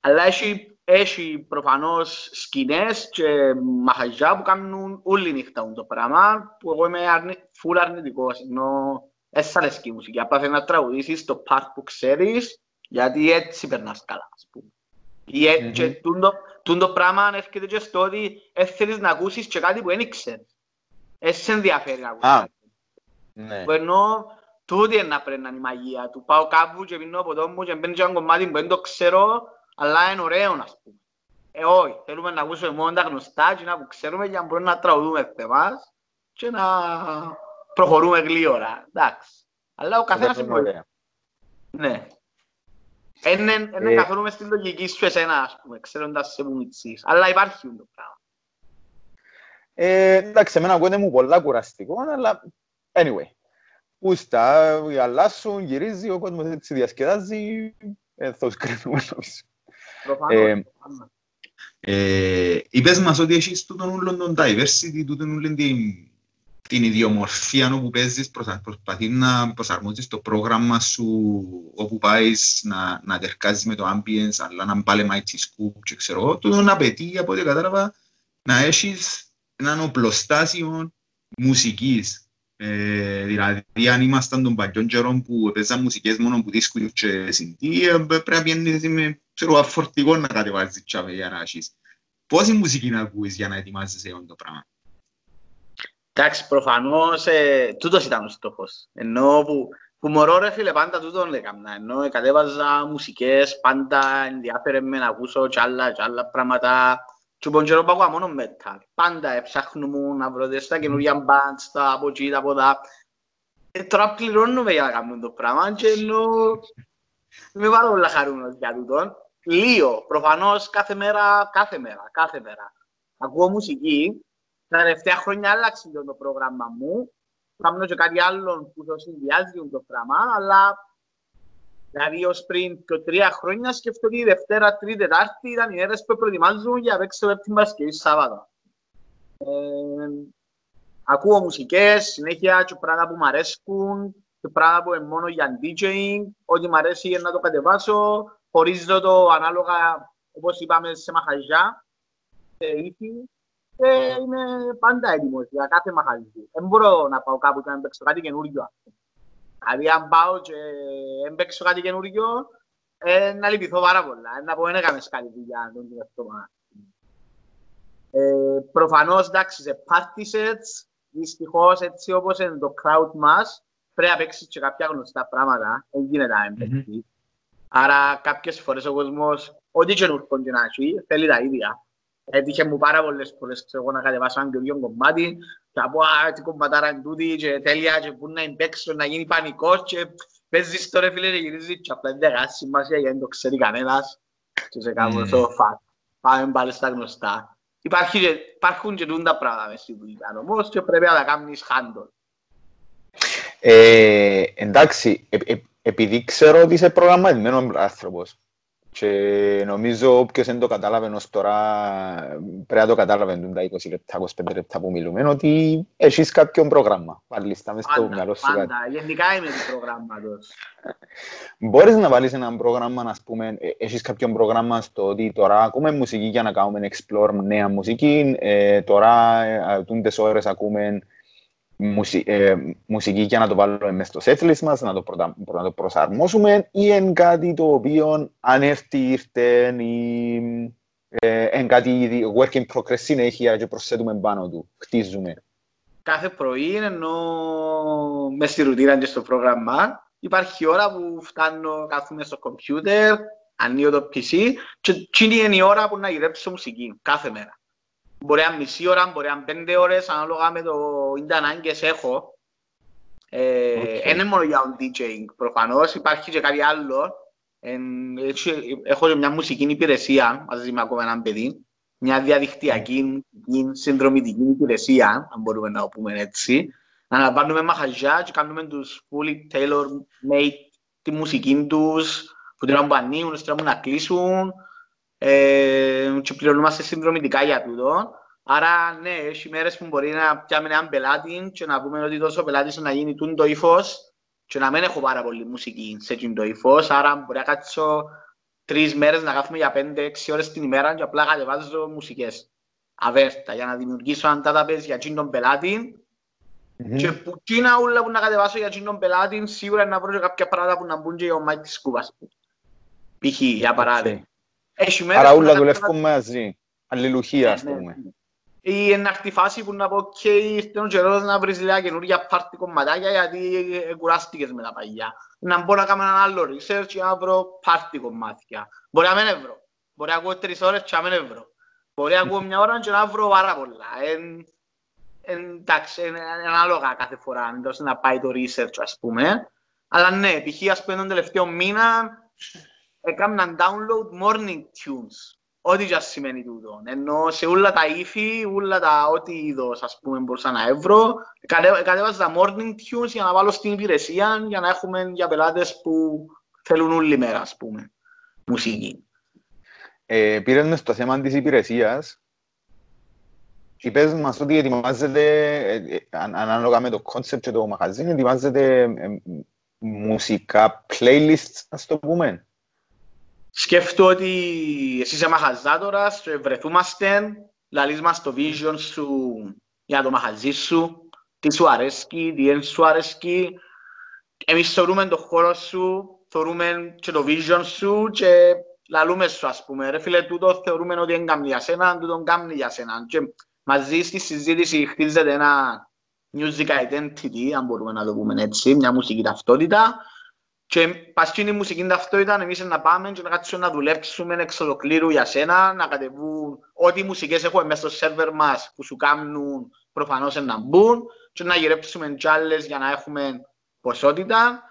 Αλλά έχει, έχει προφανώς σκηνές και μαχαζιά που κάνουν όλη νύχτα το πράγμα, που εγώ είμαι αρνη, φουλ αρνητικός, ενώ έσαι αρέσκει η μουσική. Απλά θέλει να τραγουδήσεις το part που ξέρεις, γιατί έτσι περνάς καλά, ας πούμε. Ή έτσι, mm-hmm. τούν το πράγμα έρχεται και στο ότι θέλεις να ακούσεις και κάτι που δεν ξέρεις. Έτσι ενδιαφέρει να ακούσεις. Ναι. Ενώ τούτη είναι να πρέπει να είναι η μαγεία του. Πάω κάπου και πίνω από το μου και μπαίνει και ένα κομμάτι που δεν το ξέρω, αλλά είναι ωραίο να πούμε. Ε, όχι, θέλουμε να ακούσουμε μόνο τα γνωστά και να ξέρουμε για να μπορούμε να τραγουδούμε θεμάς και να προχωρούμε γλύωρα. Εντάξει. Αλλά ο καθένας είναι πολύ. Ναι. Είναι, είναι ε... καθόλου μες στη λογική σου εσένα, ας πούμε, ξέροντας σε που μητσείς. Αλλά υπάρχει το πράγμα. Ε, εντάξει, εμένα ακούγεται μου πολλά κουραστικό, αλλά Anyway, πούστα, αλλάσουν, γυρίζει, ο κόσμος έτσι διασκεδάζει, ε, θα τους κρίνουμε νομίζω. Ε, είπες μας ότι έχεις τούτον ούλον τον diversity, τούτον ούλον την, την ιδιομορφία όπου παίζεις, προσπαθείς να προσαρμόζεις το πρόγραμμα σου όπου πάεις να, να τερκάζεις με το ambience, αλλά να πάλι mighty scoop και ξέρω, τούτον απαιτεί από ό,τι κατάλαβα να έχεις έναν οπλοστάσιο μουσικής. Ε, δηλαδή, αν ήμασταν των παλιών καιρών που παίζαν μουσικές μόνο που δίσκους και συντή, ε, πρέπει να πιένεις με ξέρω, αφορτικό να κατεβάζεις τσάβε για να έχεις. Πόση μουσική να ακούεις για να ετοιμάζεσαι αυτό το πράγμα; Εντάξει, προφανώς ε, τούτος ήταν ο στόχος. Ενώ που, που μωρό ρε φίλε πάντα τούτον λέγαμε. Ενώ κατέβαζα μουσικές, πάντα ενδιαφέρε με να ακούσω κι άλλα, κι άλλα πράγματα και τον καιρό πάγω μόνο metal. Πάντα ψάχνουμε να βρω στα καινούργια bands, τα από εκεί, τα από εδώ. Ε, τώρα πληρώνουμε για να κάνουμε το πράγμα και ενώ είμαι πάρα πολύ χαρούμενος για τούτο. Λίγο, προφανώς κάθε μέρα, κάθε μέρα, κάθε μέρα. Ακούω μουσική, τα τελευταία χρόνια άλλαξε το πρόγραμμα μου. Κάνω και κάτι άλλο που το συνδυάζει το πράγμα, αλλά Δηλαδή, ως πριν και τρία χρόνια σκέφτομαι ότι η Δευτέρα, Τρίτη, Τετάρτη ήταν οι μέρες που προετοιμάζουν για να παίξω την Παρασκευή Σάββατο. Ε, ακούω μουσικές, συνέχεια και πράγματα που μου αρέσκουν, και πράγματα που είναι μόνο για DJing, ό,τι μου αρέσει να το κατεβάσω, χωρίζω το ανάλογα, όπως είπαμε, σε μαχαζιά, σε ήθη, και είμαι πάντα έτοιμος για κάθε μαχαζί. Δεν μπορώ να πάω κάπου και να παίξω κάτι καινούργιο. Δηλαδή αν πάω και έμπαιξω κάτι καινούργιο, ε, να λυπηθώ πάρα πολλά. Ε, να πω, δεν έκαμε καλή δουλειά τον τελευταίο ε, προφανώς, εντάξει, σε party sets, δυστυχώς, έτσι όπως είναι το crowd μας, πρέπει να παίξεις και κάποια γνωστά πράγματα, δεν γίνεται να εμπαιχθεί. Άρα κάποιες φορές ο κόσμος, ό,τι και νουρκον και να έχει, θέλει τα ίδια. Έτυχε μου πάρα πολλές φορές ξέρω, να κατεβάσω ένα καινούριο κομμάτι και από α, τι κομματάρα είναι τούτη και τέλεια και πού να παίξω, να γίνει πανικός και παίζεις τώρα φίλε και γυρίζεις και απλά δεν έχει σημασία γιατί δεν το ξέρει κανένας και σε κάνω το φακ. Πάμε πάλι στα γνωστά. Υπάρχει, υπάρχουν και τούντα πράγματα μες στη δουλειά όμως και πρέπει να τα κάνεις handle. Ε, εντάξει, ε, ε, επειδή ξέρω ότι είσαι προγραμματισμένος άνθρωπος και νομίζω όποιος δεν το κατάλαβε ως τώρα πρέπει να το κατάλαβε τα 20 λεπτά, 25 λεπτά που μιλούμε ότι έχεις κάποιο πρόγραμμα. Πάλι στα μες στο μυαλό σου Πάντα, γενικά είμαι του προγράμματος. Μπορείς να βάλεις ένα πρόγραμμα, να πούμε, ε, έχεις κάποιο πρόγραμμα στο ότι τώρα ακούμε μουσική για να κάνουμε explore νέα μουσική, ε, τώρα ε, τούντες ώρες ακούμε μουσι, ε, μουσική για να το βάλουμε μέσα στο setlist μας, να το, προτα, να το προσαρμόσουμε ή είναι κάτι το οποίο αν έρθει ήρθε ή ε, είναι κάτι work in progress συνέχεια και προσθέτουμε πάνω του, χτίζουμε. Κάθε πρωί ενώ μες στη ρουτίνα και στο πρόγραμμα υπάρχει ώρα που φτάνω, κάθομαι στο κομπιούτερ, ανοίγω το PC και είναι η ώρα που να γυρέψω μουσική κάθε μέρα. Μπορεί να μισή ώρα, μπορεί να πέντε ώρες, ανάλογα με το ίντα ανάγκες έχω. Ε, okay. Είναι μόνο για τον DJing, προφανώς υπάρχει και κάτι άλλο. Ε, έχω και μια μουσική υπηρεσία μαζί με ακόμα έναν παιδί. Μια διαδικτυακή συνδρομητική υπηρεσία, αν μπορούμε να το πούμε έτσι. Να αναλαμβάνουμε μαχαζιά και κάνουμε τους fully tailor-made τη μουσική τους, που την που ανοίγουν, να κλείσουν, ε, και πληρωνόμαστε συνδρομητικά για τούτο. Άρα, ναι, έχει μέρες που μπορεί να πιάμε έναν πελάτη και να πούμε ότι τόσο πελάτης να γίνει τούν το ύφος και να μην έχω πάρα πολύ μουσική σε τούν το ύφος. Άρα, μπορεί να κάτσω τρεις μέρες να κάθομαι για πέντε-έξι ώρες την ημέρα και απλά κατεβάζω μουσικές. Αβέρτα, για να δημιουργήσω έναν database για τον πελάτη Mm-hmm. Και που κείνα όλα που να κατεβάσω για τον πελάτη, σίγουρα να βρω και κάποια πράγματα που να μπουν και για ο Mighty Scoop. Π.χ. για παράδειγμα. Άρα όλα δουλεύουν μαζί. Αλληλουχία, ας ναι, ναι, πούμε. Ναι. Ή είναι αυτή η φάση που να πω και ήρθε ο καιρός να βρεις λίγα καινούργια πάρτι κομματάκια γιατί κουράστηκες με τα παγιά. Να μπορώ να κάνω ένα άλλο research για να βρω πάρτι κομμάτια. Μπορεί να μην ευρώ. Μπορεί να ακούω τρεις ώρες και να μην ευρώ. Μπορεί να ακούω μια ώρα και να βρω πάρα πολλά. Εντάξει, είναι ανάλογα κάθε φορά να πάει το research ας πούμε. Αλλά ναι, π.χ. ας πούμε τον τελευταίο μήνα έκαναν download morning tunes. Ό,τι και σημαίνει τούτο. Ενώ σε όλα τα ύφη, όλα τα ό,τι είδος, ας πούμε, μπορούσα να έβρω, κατέβαζα τα morning tunes για να βάλω στην υπηρεσία, για να έχουμε για πελάτες που θέλουν όλη μέρα, ας πούμε, μουσική. Ε, πήραμε στο θέμα της υπηρεσίας. Είπες μας ότι ετοιμάζεται, ε, ε, ανάλογα με το concept και το μαγαζίνο, ετοιμάζεται ε, μουσικά playlists, ας το πούμε. Σκέφτομαι ότι εσύ είσαι μαχαζάτορας και βρεθούμαστε, λαλείς μας το vision σου για το μαχαζί σου, τι σου αρέσκει, τι δεν σου αρέσκει. Εμείς θεωρούμε το χώρο σου, θεωρούμε και το vision σου και λαλούμε σου ας πούμε. Ρε φίλε, τούτο θεωρούμε ότι είναι κάνει για σένα, τούτο κάνει για σένα. Και μαζί στη συζήτηση χτίζεται ένα music identity, αν μπορούμε να το πούμε έτσι, μια μουσική ταυτότητα, και παστίνη μου η αυτό ήταν εμείς να πάμε και να κάτσουμε να δουλέψουμε εξ ολοκλήρου για σένα, να κατεβούν ό,τι μουσικές έχουμε μέσα στο σερβερ μας που σου κάνουν προφανώς να μπουν και να γυρέψουμε τσάλε για να έχουμε ποσότητα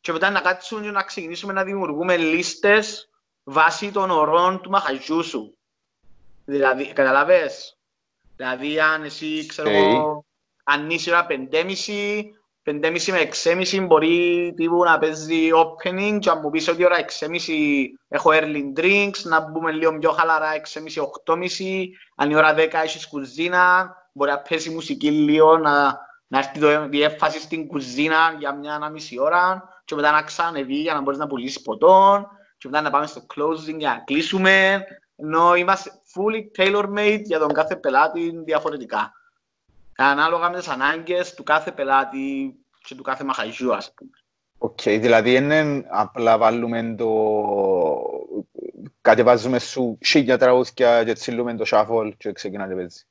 και μετά να κάτσουμε και να ξεκινήσουμε να δημιουργούμε λίστες βάσει των ορών του μαχαζιού σου. Δηλαδή, καταλαβες, δηλαδή αν εσύ, ξέρω, okay. αν είσαι 5,5 5,5 με 6,5 μπορεί τύπου, να παίζει opening και αν μου πεις ότι ώρα 6,5 έχω early drinks, να μπούμε λίγο πιο χαλαρά 6,5-8,5, αν η ώρα 10 έχεις κουζίνα, μπορεί να πέσει μουσική λίγο, να, να έρθει το διέφαση στην κουζίνα για μια ένα μισή ώρα και μετά να ξανεβεί για να μπορείς να πουλήσεις ποτόν και μετά να πάμε στο closing για να κλείσουμε. Ενώ είμαστε fully tailor-made για τον κάθε πελάτη διαφορετικά ανάλογα με τις ανάγκες του κάθε πελάτη και του κάθε μαχαζιού, ας πούμε. Οκ, δηλαδή είναι απλά βάλουμε το... κατεβάζουμε σου χίλια τραγούδια και τσιλούμε το shuffle και ξεκινάτε παίζει.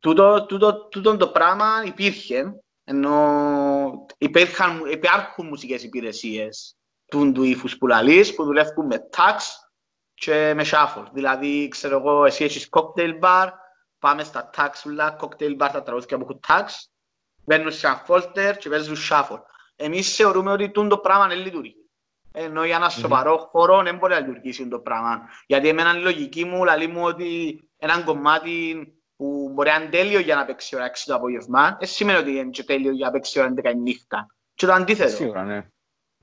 Τούτο, τούτο, τούτο το πράγμα υπήρχε, ενώ υπήρχαν, υπάρχουν μουσικές υπηρεσίες του, του ύφους που λαλείς, που δουλεύουν με tax και με shuffle. Δηλαδή, ξέρω εγώ, εσύ έχεις cocktail bar, πάμε στα tax ούλα, cocktail bar, τα τραγούδια που έχουν tax, μπαίνουν σε ένα folder και παίζουν shuffle. Εμείς θεωρούμε ότι το πράγμα δεν λειτουργεί. Ενώ για ένα σοβαρό χώρο δεν μπορεί να λειτουργήσει το πράγμα. Γιατί εμένα η λογική μου λέει μου ότι ένα κομμάτι που μπορεί να είναι τέλειο για να παίξει ώρα 6 το απόγευμα, δεν σημαίνει ότι είναι τέλειο για να παίξει ώρα 11 η νύχτα. Και το αντίθετο. Σίγουρα, ναι.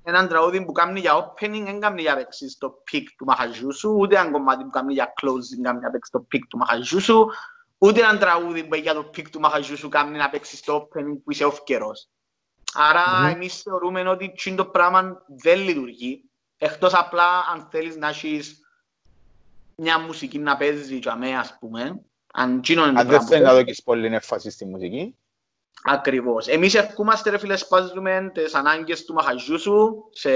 Έναν τραγούδι που κάνει για opening δεν κάνει για να παίξει στο peak του μαχαζιού σου, ούτε ένα κομμάτι που κάνει για closing κάνει για να παίξει στο peak του μαχαζιού σου, ούτε ένα τραγούδι που για το peak του μαχαζιού σου κάνει να παίξεις στο opening που είσαι off-καιρός. Άρα mm-hmm. εμείς θεωρούμε ότι το πράγμα δεν λειτουργεί, εκτός απλά αν θέλεις να έχεις μια μουσική να παίζεις για μένα, ας πούμε. Αν, αν δεν θέλεις να δώσεις πολύ έμφαση στη μουσική. Ακριβώς. Εμείς ερχόμαστε ρε φίλε σπάζουμε τις ανάγκες του μαχαζιού σου σε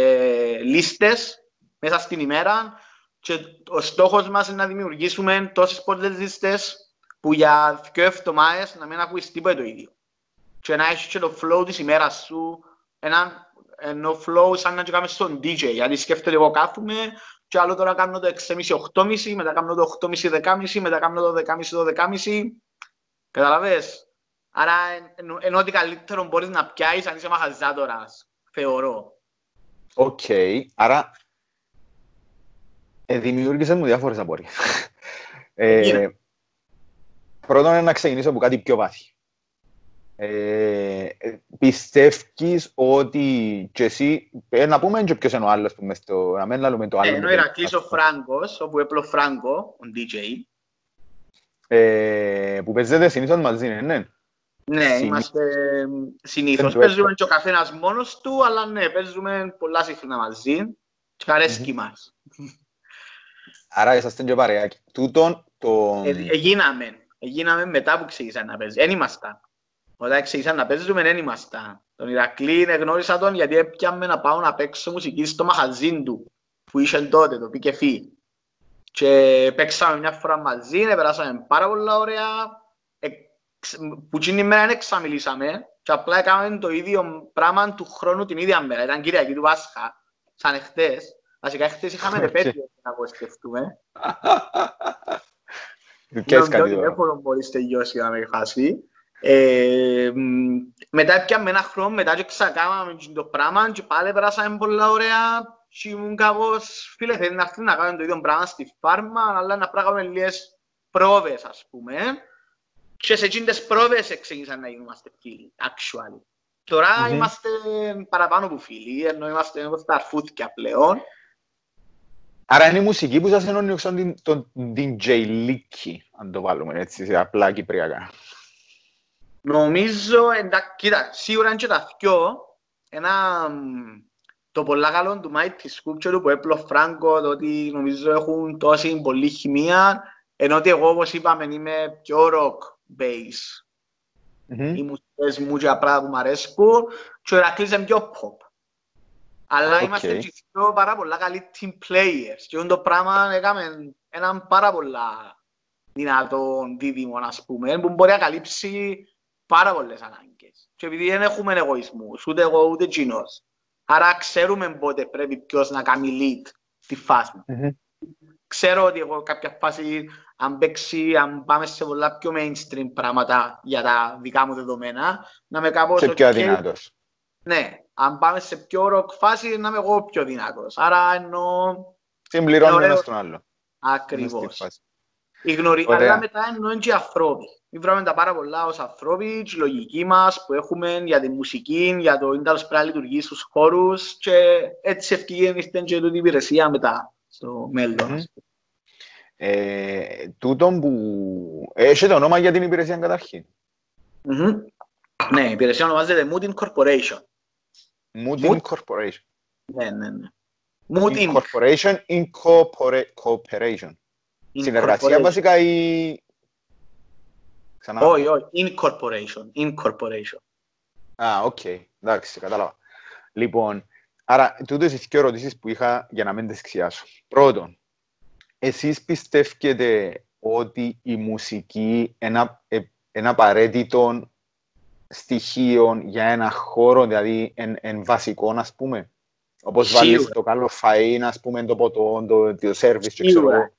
λίστες μέσα στην ημέρα και ο στόχος μας είναι να δημιουργήσουμε τόσες πολλές λίστες που για δύο εβδομάδες να μην ακούεις τίποτα το ίδιο και να έχεις και το flow της ημέρας σου, ένα ενώ flow σαν να κάνεις στον DJ, γιατί σκέφτεται εγώ κάθομαι και άλλο τώρα κάνω το 6.30-8.30, μετά κάνω το 8.30-10.30, μετά κάνω το 10.30-12.30, καταλαβες; Άρα ενώ, ενώ ότι καλύτερο μπορείς να πιάσεις αν είσαι μαχαζάτορας, θεωρώ. Οκ, okay. άρα ε, δημιούργησες μου διάφορες απορίες. ε, πρώτον να ξεκινήσω από κάτι πιο βάθη. Ε, πιστεύεις ότι και εσύ, ε, να πούμε και ποιος είναι ο άλλος που μες το, να μην λαλούμε το άλλο. Ενώ Ηρακλής ο Φράγκος, όπου έπλο Φράγκο, ο DJ. Ε, που παίζετε συνήθως μαζί, ναι. Ναι, ναι είμαστε συνήθως. Παίζουμε και ο καθένας μόνος του, αλλά ναι, παίζουμε πολλά συχνά μαζί και αρέσκει μας. Άρα είσαστε και παρεάκι. Τούτον το... Ε, εγίναμε. Εγίναμε μετά που ξεκίνησαν να παίζει. Εν ήμασταν. Όταν ξεκίνησαν να παίζουμε δεν ήμασταν. Τον Ηρακλή γνώρισα τον γιατί έπιαμε να πάω να παίξω μουσική στο μαχαζίν του που είχε τότε, το πήκε φύ. Και παίξαμε μια φορά μαζί, περάσαμε πάρα πολλά ωραία. Ε, που την ημέρα δεν εξαμιλήσαμε και απλά έκαναμε το ίδιο πράγμα του χρόνου την ίδια μέρα. Ήταν Κυριακή του Πάσχα, σαν εχθές. Βασικά εχθές είχαμε επέτειο να αποσκεφτούμε. Και έτσι κάτι τώρα. Δεν μπορείς τελειώσει να με χάσει. Ε, μετά πιάμε ένα χρόνο, μετά και ξακάμαμε το πράγμα και πάλι περάσαμε πολλά ωραία και ήμουν κάπως, φίλε, θέλει να έρθει να κάνουμε το ίδιο πράγμα στη φάρμα, αλλά να πράγουμε λίγες πρόβες, ας πούμε. Και σε εκείνες πρόβες ξεκίνησαν να γίνομαστε φίλοι, actually. Τώρα mm-hmm. είμαστε παραπάνω από φίλοι, ενώ είμαστε στα αρφούθηκια πλέον. Άρα είναι η μουσική που σας ενώνει τον, τον DJ Licky, αν το βάλουμε έτσι, σε απλά κυπριακά. Νομίζω, εντάξει, κοίτα, σίγουρα είναι και τα δυο, ένα, το πολλά καλό του Mighty Sculpture που έπλο Φράγκο, το ότι νομίζω έχουν τόση πολύ χημεία, ενώ ότι εγώ όπως είπαμε είμαι πιο rock base. Mm-hmm. Οι μουσικές μου και απλά που μου αρέσκουν και ο Ερακλής είναι πιο pop. Αλλά okay. είμαστε και πιο πάρα πολλά καλοί team players και το πράγμα έκαμε έναν πάρα πολλά δυνατό δίδυμο, ας πούμε, που μπορεί να καλύψει πάρα πολλές ανάγκες. Και επειδή δεν έχουμε εγωισμούς, ούτε εγώ ούτε εκείνος. Άρα ξέρουμε πότε πρέπει ποιος να κάνει lead τη φάση. Mm-hmm. Ξέρω ότι εγώ κάποια φάση, αν παίξει, αν πάμε σε πολλά πιο mainstream πράγματα για τα δικά μου δεδομένα, να με κάπως... Σε πιο αδυνάτος. Ναι, αν πάμε σε πιο rock φάση, να είμαι εγώ πιο δυνατός. Άρα εννοώ... Συμπληρώνουμε ένας στον άλλο. Ακριβώς. Η γνωρι... Αλλά μετά εννοώ και οι ανθρώποι. Βράμε τα πάρα πολλά ως ανθρώποι, τη λογική μας που έχουμε για τη μουσική, για το ίνταλος πρέπει να λειτουργεί στους χώρους και έτσι ευκαιρία ήρθε και την υπηρεσία μετά στο μέλλον. Mm-hmm. Ε, τούτον που... Έχετε όνομα για την υπηρεσία καταρχήν; Mm-hmm. Ναι, η υπηρεσία ονομάζεται Mood Incorporation. Mood Incorporation. Ναι, ναι, ναι. Mood Incorporation Incorporation. Συνεργασία βασικά ή Ξανά. Όχι, όχι. Incorporation. Incorporation. Α, οκ. Εντάξει, κατάλαβα. Λοιπόν, Άρα, τούτες οι δύο ερωτήσεις που είχα για να μην τις ξιάσω. Πρώτον, εσείς πιστεύετε ότι η μουσική είναι ένα απαραίτητο στοιχείο για ένα χώρο, δηλαδή εν, εν βασικό, ας πούμε. Όπως βάλεις το καλό φαΐν, ας πούμε, το ποτό, το, το σέρβις, ξέρω.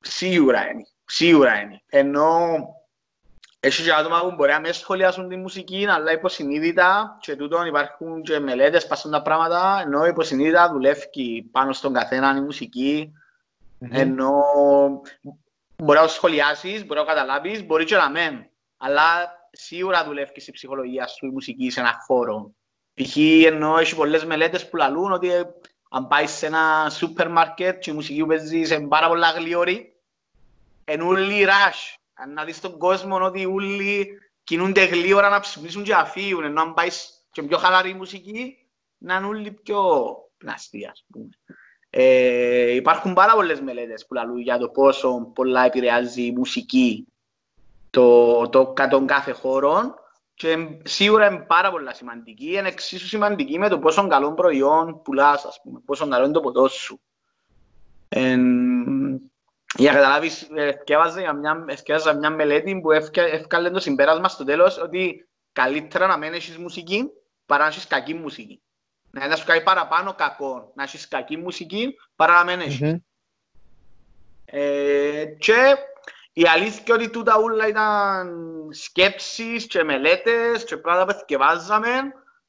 Σίγουρα είναι. Σίγουρα είναι. Ενώ έχει και άτομα που μπορεί να με σχολιάσουν τη μουσική, αλλά υποσυνείδητα και τούτον υπάρχουν και μελέτες πάσουν τα πράγματα, ενώ υποσυνείδητα δουλεύει πάνω στον καθένα η μουσική, mm-hmm. ενώ μπορεί να σχολιάσεις, μπορεί να καταλάβεις, μπορεί και να μεν, αλλά σίγουρα δουλεύει η ψυχολογία σου η μουσική σε ένα χώρο. Π.χ. ενώ έχεις πολλές μελέτες που λαλούν ότι αν πάεις σε ένα σούπερ μάρκετ και η μουσική που παίζεις σε πάρα πολλά γλυόρι, είναι όλοι ράς. Αν να δεις τον κόσμο ότι όλοι κινούνται γλύωρα να ψηφίσουν και αφήουν, ενώ αν πάεις και πιο χαλαρή μουσική, να είναι όλοι πιο πλαστοί, ας πούμε. Ε, υπάρχουν πάρα πολλές μελέτες που λαλούν για το πόσο πολλά επηρεάζει η μουσική το, το, τον κάθε χώρο και σίγουρα είναι πάρα πολλά σημαντική, είναι εξίσου σημαντική με το πόσο καλό προϊόν πουλάς, ας πούμε, πόσο καλό είναι το ποτό σου. Ε, για να καταλάβεις, ευκέβαζα μια, μια μελέτη που έφκαλε το συμπέρασμα στο τέλος ότι καλύτερα να μην έχεις μουσική παρά να έχεις κακή μουσική. Να σου κάνει παραπάνω κακό να έχεις κακή μουσική παρά να μην έχεις. Mm-hmm. Ε, και η αλήθεια είναι ότι τούτα όλα ήταν σκέψεις και μελέτες και πράγματα που ευκαιβάζαμε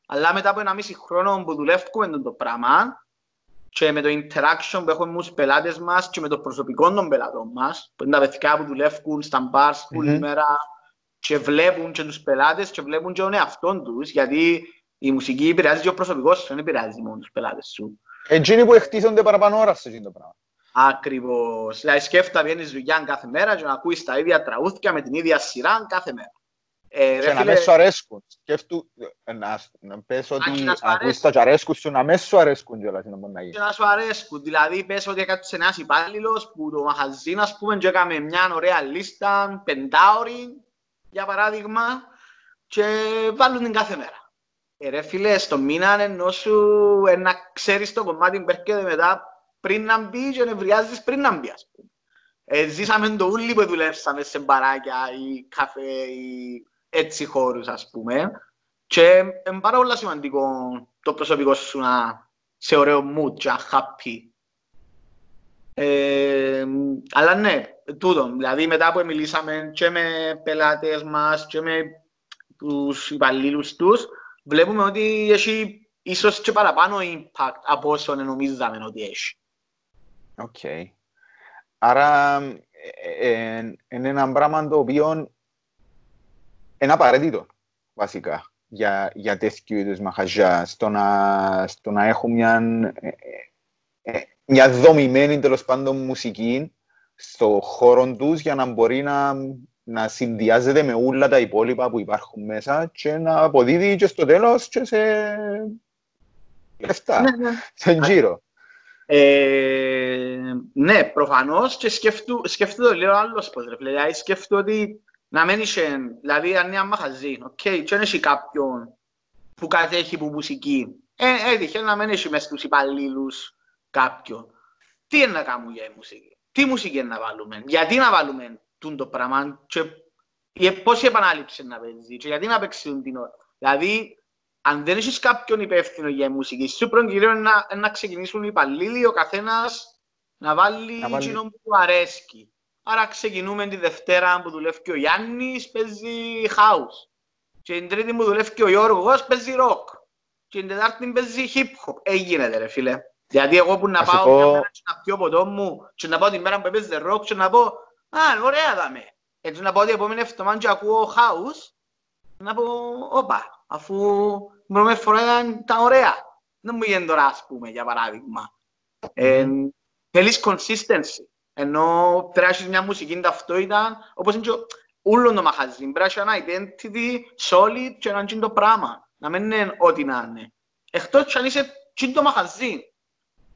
αλλά μετά από ένα μισή χρόνο που δουλεύουμε το πράγμα και με το interaction που έχουμε με τους πελάτες μας και με το προσωπικό των πελάτων μας, που είναι τα παιδιά που δουλεύουν στα bars όλη mm-hmm. μέρα και βλέπουν και τους πελάτες και βλέπουν και τον εαυτό τους, γιατί η μουσική επηρεάζει και ο προσωπικός σου, δεν επηρεάζει μόνο τους πελάτες σου. Εκείνοι που εκτίθονται παραπάνω ώρα σε αυτό το πράγμα. Ακριβώς. Δηλαδή σκέφτα βγαίνεις δουλειά κάθε μέρα και να ακούεις τα ίδια τραγούδια με την ίδια σειρά κάθε μέρα. Ε, και να με σου αρέσκουν. Σκέφτου, να, να πες ότι ακούεις τα αρέσκουν σου, να μες σου αρέσκουν κιόλας. Και να σου αρέσκουν. Δηλαδή πες ότι έκατσε ένας υπάλληλος που το μαχαζί, ας πούμε, και έκαμε μια ωραία λίστα, πεντάωρη, για παράδειγμα, και βάλουν την κάθε μέρα. Ε, ρε φίλε, στο μήνα ενώ σου ε, να ξέρεις το κομμάτι που έρχεται μετά πριν να μπει και νευριάζεις πριν να μπει, ας πούμε. Ε, ζήσαμε το ούλι που δουλεύσαμε σε μπαράκια ή καφέ ή έτσι χώρους, ας πούμε. Και είναι πάρα πολύ σημαντικό το προσωπικό σου να σε ωραίο mood και happy. Ε, αλλά ναι, τούτο. Δηλαδή μετά που μιλήσαμε και με πελάτες μας και με τους υπαλλήλους τους, βλέπουμε ότι έχει ίσως και παραπάνω impact από όσο νομίζαμε ότι έχει. Οκ. Okay. Άρα ε, ε, ε, είναι ένα πράγμα το οποίο είναι απαραίτητο, βασικά, για, για τέτοιου είδους μαχαζιά, στο να, στο να έχουν μια, ε, ε, μια δομημένη, τέλος πάντων, μουσική στο χώρο τους για να μπορεί να, να συνδυάζεται με όλα τα υπόλοιπα που υπάρχουν μέσα και να αποδίδει και στο τέλος και σε λεφτά, ναι, ναι. στον γύρο. Ε, ναι, προφανώς και σκέφτομαι το λίγο άλλος πώς ρε δηλαδή σκέφτομαι ότι να μένει σε, δηλαδή αν είναι ένα μαχαζί, OK, okay, και αν έχει κάποιον που κατέχει που μουσική, ε, έτυχε να μένει μέσα στους υπαλλήλους κάποιον. Τι είναι να κάνουμε για μουσική, τι μουσική είναι να βάλουμε, γιατί να βάλουμε το πράγμα και πόση επανάληψη να παίζει και γιατί να παίξει την ώρα. Δηλαδή, αν δεν έχεις κάποιον υπεύθυνο για μουσική, σου πρώτον κυρίω να, να ξεκινήσουν οι υπαλλήλοι, ο καθένας να βάλει, να βάλει... που αρέσκει. Άρα ξεκινούμε τη Δευτέρα που δουλεύει και ο Γιάννης, παίζει house. Και την Τρίτη που δουλεύει και ο Γιώργος, παίζει rock. Και την Τετάρτη παίζει hip hop. Έγινε ρε φίλε. Γιατί εγώ που να πάω πω... μια μέρα και να πιω ποτό μου και να πάω την μέρα που παίζει rock και να πω «Α, ωραία δάμε». Έτσι να πάω την επόμενη εβδομάδα και ακούω house, να πω «Όπα, αφού πρώτη φορά ήταν, ήταν ωραία». Δεν μου γίνεται τώρα, ας πούμε, για παράδειγμα. Ε, θέλεις consistency. Ενώ πρέπει να έχεις μια μουσική ταυτότητα, όπως είναι και όλο το μαχαζί. Πρέπει να έχεις ένα identity solid και να είναι το πράγμα. Να μην είναι ό,τι να είναι. Εκτός αν είσαι και το μαχαζί,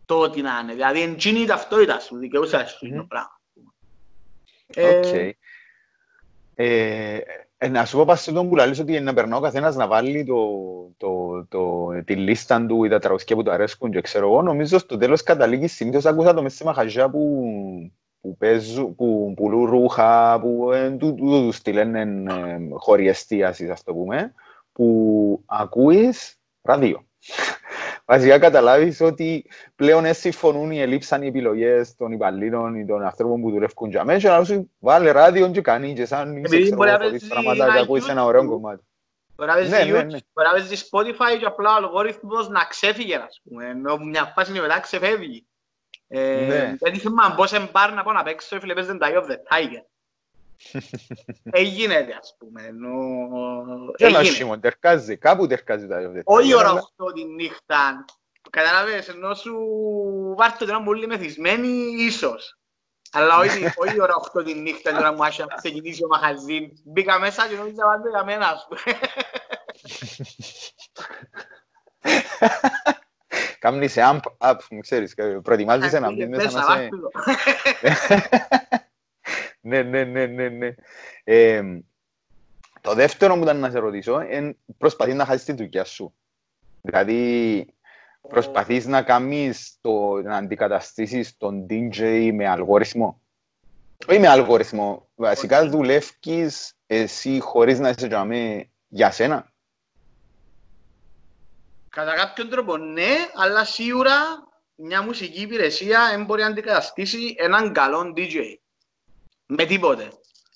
το ό,τι να είναι. Δηλαδή, είναι η ταυτότητα σου, δικαιούσαι να το πράγμα. Οκ. Ε, Ε, να σου πω πας σε τον που λαλείς ότι να περνά ο καθένας να βάλει το, το, το, τη λίστα του ή τα τραγούδκια που του αρέσκουν και ξέρω εγώ, νομίζω στο τέλος καταλήγει συνήθως άκουσα το μέσα σε μαχαζιά που, που, παίζουν, που πουλούν ρούχα, που ε, του, του, του στείλουν ε, χώροι εστίασης, ας το πούμε, που ακούεις ραδίο. Βασικά καταλάβεις ότι πλέον δεν συμφωνούν οι ελείψαν οι επιλογές των υπαλλήλων ή των ανθρώπων που δουλεύουν για μέσα και να σου βάλε ράδιο και κάνει και σαν είσαι ξέρω χωρίς πράγματα και ακούεις ένα ωραίο κομμάτι. Μπορεί να παίζει Spotify και απλά ο αλγόριθμος να ξέφυγε, ας πούμε, ενώ μια φάση μετά ξεφεύγει. Δεν θυμάμαι πώς εμπάρ να πω να παίξω, φίλε, παίζει The Eye of the Tiger. Έγινε, ας πούμε. Και ένα σήμον, τερκάζει, κάπου τερκάζει τα Eye of the Tiger. Όχι ώρα 8 τη νύχτα. Καταλαβαίνεις, ενώ σου βάρτε τώρα πολύ μεθυσμένοι, ίσως. Αλλά όχι, όχι ώρα 8 τη νύχτα, τώρα μου άρχισε να ξεκινήσει ο μαχαζίν. Μπήκα μέσα και νόμιζα πάντα για μένα, ας πούμε. Κάμνει σε amp up, μου ξέρεις, προετοιμάζεσαι να μπει μέσα να σε... Ναι, ναι, ναι, ναι, ναι. Το δεύτερο που ήταν να σε ρωτήσω είναι προσπαθείς να χάσεις τη δουλειά σου. Δηλαδή, προσπαθείς να κάνεις το, να αντικαταστήσεις τον DJ με αλγόριθμο; Όχι με αλγόριθμο. Βασικά δουλεύεις εσύ χωρίς να είσαι για σένα. Κατά κάποιον τρόπο ναι, αλλά σίγουρα μια μουσική υπηρεσία δεν μπορεί να αντικαταστήσει έναν καλό DJ. Με τίποτε.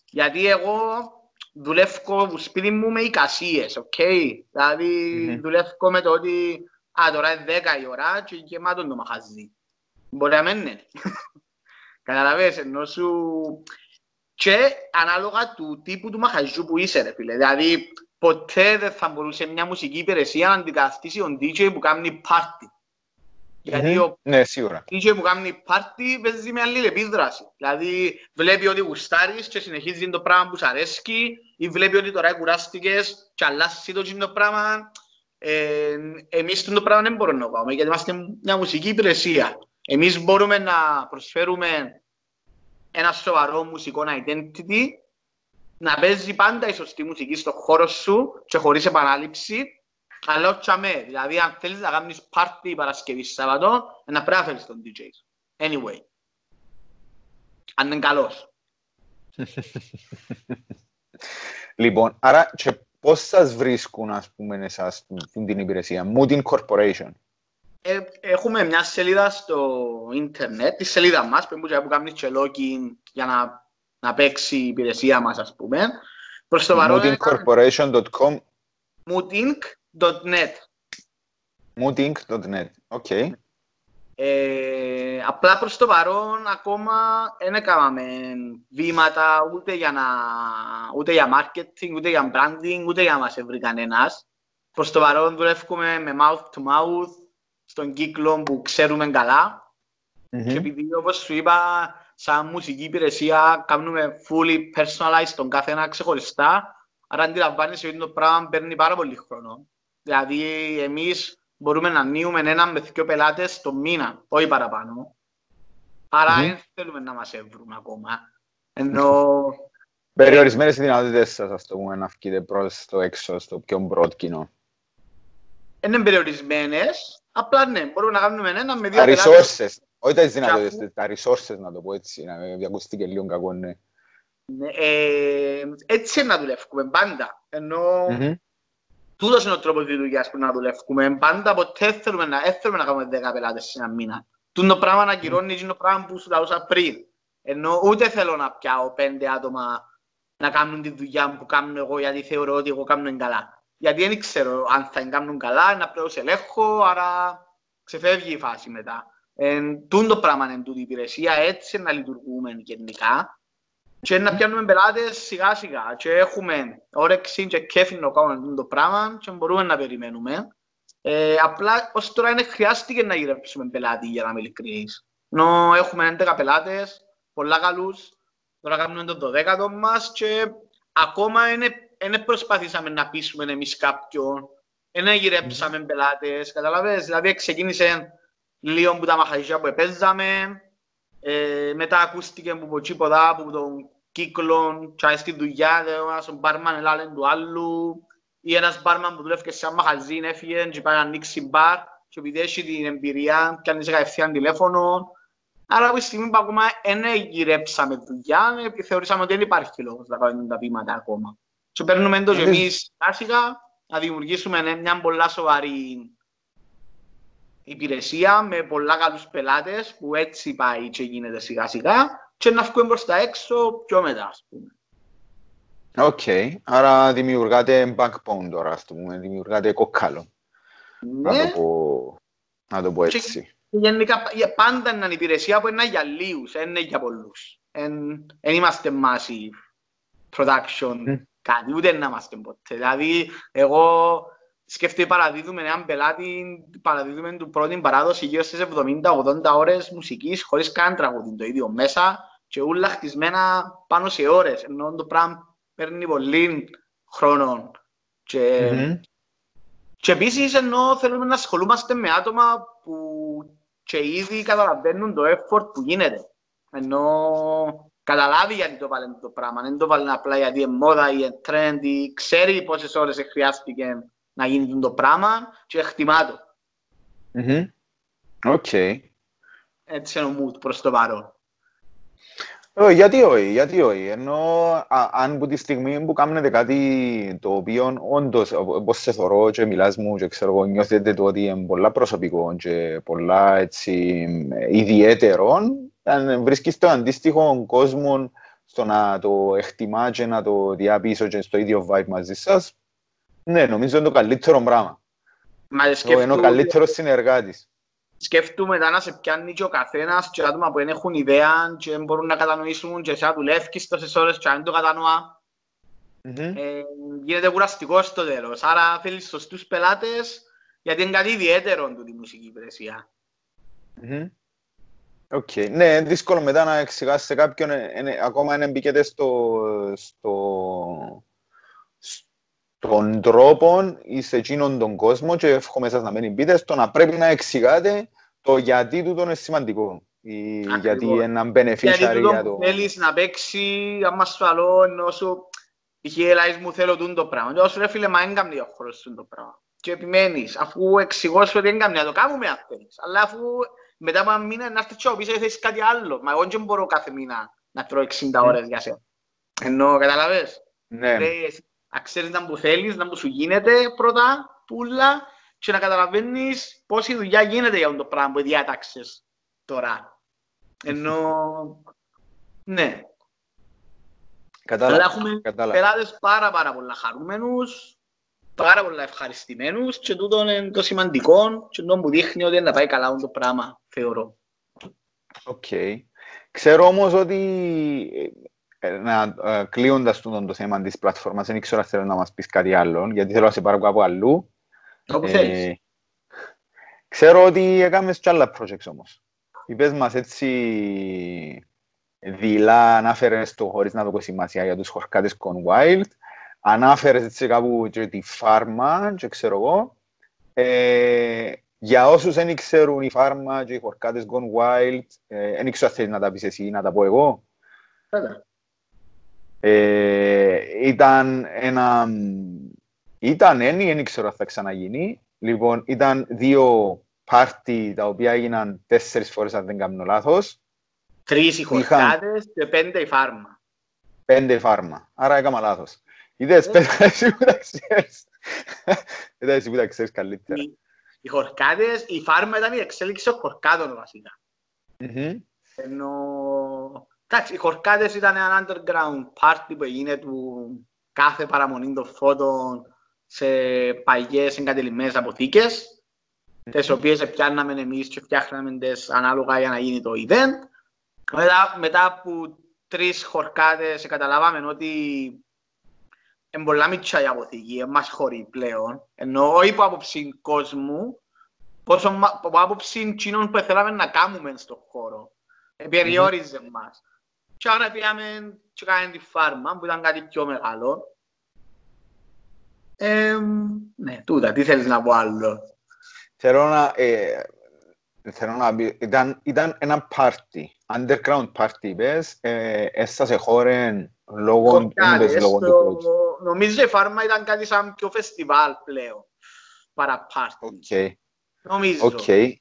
Γιατί εγώ δουλεύω στο σπίτι μου με εικασίες, OK; Okay? Δηλαδή mm-hmm. δουλεύω με το ότι α, τώρα είναι 10 η ώρα και γεμάτο το μαχαζί. Μπορεί να μην είναι. Καταλαβαίνεις, ενώ σου... Και ανάλογα του τύπου του μαχαζιού που είσαι, ρε φίλε. Δηλαδή, ποτέ δεν θα μπορούσε μια μουσική υπηρεσία να αντικαταστήσει τον DJ που κάνει πάρτι. Γιατί ο ναι, σίγουρα. DJ που κάνει πάρτι παίζει με άλλη επίδραση. Δηλαδή βλέπει ότι γουστάρεις και συνεχίζει το πράγμα που σου αρέσει ή βλέπει ότι τώρα κουράστηκες και αλλάσει το το πράγμα. Ε, εμείς το πράγμα δεν μπορούμε να κάνουμε γιατί είμαστε μια μουσική υπηρεσία. Εμείς μπορούμε να προσφέρουμε ένα σοβαρό μουσικό identity να παίζει πάντα η σωστή μουσική στον χώρο σου και χωρίς επανάληψη, αλλά όχι αμέ. Δηλαδή, αν θέλεις να κάνεις πάρτι Παρασκευής Σαββατό, να πρέπει να φέρεις τον DJ. Anyway. Αν είναι καλός. λοιπόν, άρα και πώς σας βρίσκουν, ας πούμε, εσάς την υπηρεσία, Moodin Corporation. Ε, έχουμε μια σελίδα στο ίντερνετ, τη σελίδα μας, που κάνουμε και login για να να παίξει η υπηρεσία μας, ας πούμε. Προς το παρόν... Moodincorporation.com Moodink.net Moodink.net, OK. Ε, απλά προς το παρόν ακόμα δεν έκαναμε βήματα ούτε για, να, ούτε για marketing, ούτε για branding, ούτε για να μας έβρει κανένας. Προς το παρόν δουλεύουμε με mouth to mouth στον κύκλο που ξέρουμε καλά. Mm-hmm. Και επειδή όπως σου είπα σαν μουσική υπηρεσία κάνουμε fully personalized τον κάθε ένα ξεχωριστά. Άρα αντιλαμβάνεσαι ότι το πράγμα παίρνει πάρα πολύ χρόνο. Δηλαδή εμείς μπορούμε να ανοίγουμε έναν με δύο πελάτες το μήνα, όχι παραπάνω. Άρα δεν mm-hmm. θέλουμε να μας έβρουν ακόμα. Ενώ... Περιορισμένες οι δυνατότητες σας, ας το πούμε, να βγείτε προς το έξω, στο πιο μπρότ κοινό. Είναι περιορισμένες, απλά ναι, μπορούμε να κάνουμε ένα με δύο πελάτες. Όχι τα δυνατότητες, τα resources να το πω έτσι, να με ακουστεί και λίγο κακό, ναι. ναι ε, έτσι να δουλεύουμε πάντα, ενώ mm-hmm. Τούτος είναι ο τρόπος της δουλειάς που να δουλεύουμε πάντα, ποτέ θέλουμε να, θέλουμε να κάνουμε δέκα πελάτες σε ένα μήνα. Τούν το πράγμα να κυρώνει mm-hmm. το πράγμα που σου λαούσα πριν. Ενώ ούτε θέλω να πιάω πέντε άτομα να κάνουν τη δουλειά που κάνω εγώ γιατί θεωρώ ότι εγώ κάνω καλά. Γιατί δεν ξέρω αν θα κάνουν καλά, να πρέπει να ελέγχω, άρα ξεφεύγει η φάση μετά. Τούν το πράγμα είναι τούτη υπηρεσία, έτσι να λειτουργούμε γενικά και να πιάνουμε πελάτες σιγά σιγά και έχουμε όρεξη και κέφι να κάνουμε το πράγμα και μπορούμε να περιμένουμε. Ε, απλά ως τώρα είναι χρειάστηκε να γυρέψουμε πελάτη για να είμαι ειλικρινής. Ενώ έχουμε 11 πελάτες, πολλά καλούς, τώρα κάνουμε το 12ο μας και ακόμα δεν προσπαθήσαμε να πείσουμε εμείς κάποιον, δεν γυρέψαμε πελάτες, καταλαβαίνεις, δηλαδή ξεκίνησε λίγο που τα μαχαζιά που παίζαμε, ε, μετά ακούστηκε που πω τσίποτα, που τον κύκλων και στη δουλειά, ένας μπάρμαν ελάλεν του άλλου ή ένας μπάρμαν που δουλεύει σε ένα μαχαζίν έφυγε και πάει να ανοίξει μπαρ και επειδή έχει την εμπειρία και αν είσαι κατευθείαν τηλέφωνο. Άρα από τη στιγμή που ακόμα δεν γυρέψαμε δουλειά, θεωρήσαμε ότι δεν υπάρχει λόγος να κάνουμε τα βήματα ακόμα. Και παίρνουμε το και εμείς σιγά να δημιουργήσουμε μια πολλά σοβαρή υπηρεσία με πολλά καλούς πελάτες που έτσι πάει και γίνεται σιγά σιγά και να βγούμε προς τα έξω πιο μετά, ας πούμε. OK, okay. άρα δημιουργάτε backbone τώρα, ας πούμε, δημιουργάτε κοκκάλο. Ναι. Να, το πω, να το πω έτσι. Και γενικά πάντα είναι υπηρεσία που είναι για λίγους, δεν είναι για πολλούς. Δεν είμαστε massive production mm. κάτι, ούτε να είμαστε ποτέ. Δηλαδή, εγώ σκέφτομαι παραδίδουμε έναν πελάτη, παραδίδουμε του πρώτη παράδοση γύρω στις 70-80 ώρες μουσικής χωρίς καν τραγούδι το ίδιο μέσα και όλα χτισμένα πάνω σε ώρες, ενώ το πράγμα παίρνει πολύ χρόνο. Και, mm-hmm. και επίσης ενώ θέλουμε να ασχολούμαστε με άτομα που και ήδη καταλαβαίνουν το effort που γίνεται. Ενώ καταλάβει γιατί το βάλει το πράγμα, δεν το βάλει απλά γιατί είναι μόδα ή είναι trend ή ξέρει πόσες ώρες χρειάστηκε να γίνει το πράγμα και εκτιμά το. Οκ. Έτσι είναι ο Mood προς το παρόν. Ε, γιατί όχι, γιατί όχι. Ενώ αν από τη στιγμή που κάνετε κάτι το οποίο όντως, όπως σε θωρώ και μιλάς μου και ξέρω εγώ, νιώθετε το ότι είναι πολλά προσωπικό και πολλά έτσι ιδιαίτερο, αν βρίσκεις το αντίστοιχο κόσμο στο να το εκτιμά και να το διαπίσω και στο ίδιο vibe μαζί σας, ναι, νομίζω είναι το καλύτερο πράγμα. Μα σκεφτού... Είναι ο καλύτερος συνεργάτης. Σκέφτομαι μετά να σε πιάνει και ο καθένας και άτομα που δεν έχουν ιδέα και μπορούν να κατανοήσουν και σε δουλεύεις τόσες ώρες και αν το κατανοά. Mm-hmm. Ε, γίνεται κουραστικό στο τέλος. Άρα θέλεις σωστούς πελάτες γιατί είναι κάτι ιδιαίτερο του τη μουσική υπηρεσία. Mm-hmm. Okay. Ναι, δύσκολο μετά να εξηγάσει σε κάποιον, ε, ε, ακόμα αν μπήκετε στο, στο, των τρόπων σε εκείνον τον κόσμο και εύχομαι σας να μην πείτε στο να πρέπει να εξηγάτε το γιατί του είναι σημαντικό. Ή γιατί είναι ένα beneficiary γιατί για το... θέλεις να παίξει, άμα ασφαλό, ενώ σου είχε ελάεις μου θέλω το πράγμα. Και όσο ρε φίλε, μα δεν κάνει ο χώρος το πράγμα. Και επιμένεις, αφού εξηγώς σου ότι δεν κάνει, να το κάνουμε αν θέλεις. Αλλά αφού μετά από ένα μήνα να έρθεις και πίσω θέλεις κάτι άλλο. Μα εγώ δεν μπορώ κάθε μήνα να τρώω 60 ναι. ώρες για σένα. Ενώ, καταλαβες. Ναι να ξέρεις να που θέλεις, να που σου γίνεται πρώτα, πουλά, και να καταλαβαίνεις πόση δουλειά γίνεται για αυτό το πράγμα που διάταξες τώρα. Ενώ, ναι. Κατάλαβα. Αλλά έχουμε πελάτες πάρα πάρα πολλά χαρούμενους, πάρα πολλά ευχαριστημένους και τούτο είναι το σημαντικό και το που δείχνει ότι να πάει καλά το πράγμα, θεωρώ. OK. Okay. Ξέρω όμως ότι ε, να, ε, κλείνοντας το, το θέμα της πλατφόρμας, δεν ξέρω αν θέλω να μας πεις κάτι άλλο, γιατί θέλω να σε πάρω κάπου αλλού. Όπου θέλεις. Ξέρω ότι έκαμες και άλλα projects όμως. Είπες μας έτσι δειλά ανάφερες το χωρίς να το σημασία για τους χορκάτες Gone Wild. Ανάφερες έτσι κάπου και τη φάρμα και ξέρω εγώ. Ε, για όσους δεν ξέρουν η φάρμα και οι χορκάτες Gone Wild, δεν ε, ξέρω αν θέλεις να τα πεις εσύ, να τα πω εγώ. Βέβαια. Ε, ήταν ένα... Ήταν ένι, δεν ξέρω αν θα ξαναγίνει. Λοιπόν, ήταν δύο πάρτι τα οποία έγιναν τέσσερις φορές, αν δεν κάνω λάθος. Τρεις οι χορκάδες και πέντε η φάρμα. Πέντε η φάρμα. Άρα έκανα λάθος. Είδες, πέντε εσύ που τα ξέρεις. Πέντε εσύ που τα ξέρεις καλύτερα. Οι χορκάδες, η φάρμα ήταν η εξέλιξη των χορκάδων βασικά. Ενώ Εντάξει, οι χορκάτες ήταν ένα underground party που έγινε του κάθε παραμονή των φώτων σε παγιές εγκατελειμμένες αποθήκες, τις οποίες πιάνναμε εμείς και φτιάχναμε τις ανάλογα για να γίνει το event. Μετά, μετά από τρεις χορκάτες καταλάβαμε ότι είναι πολλά μητσά η αποθήκη, μας χωρεί πλέον. Ενώ όχι από άποψη κόσμου, πόσο από άποψη κοινών που θέλαμε να κάνουμε στον χώρο. Περιόριζε mm-hmm. μας. Και άρα πήγαμε και κάναμε τη φάρμα που ήταν κάτι πιο μεγάλο. Ε, ναι, τούτα, τι θέλεις να πω άλλο; Θέλω να... Ε, Θέλω να πει, ήταν, ήταν ένα πάρτι, underground party, πες, ε, έστα σε χώρε λόγω, Κοντάρι, λόγω του project. Νομίζω η φάρμα ήταν κάτι σαν πιο φεστιβάλ πλέον, παρά πάρτι. Okay. Νομίζω. Okay.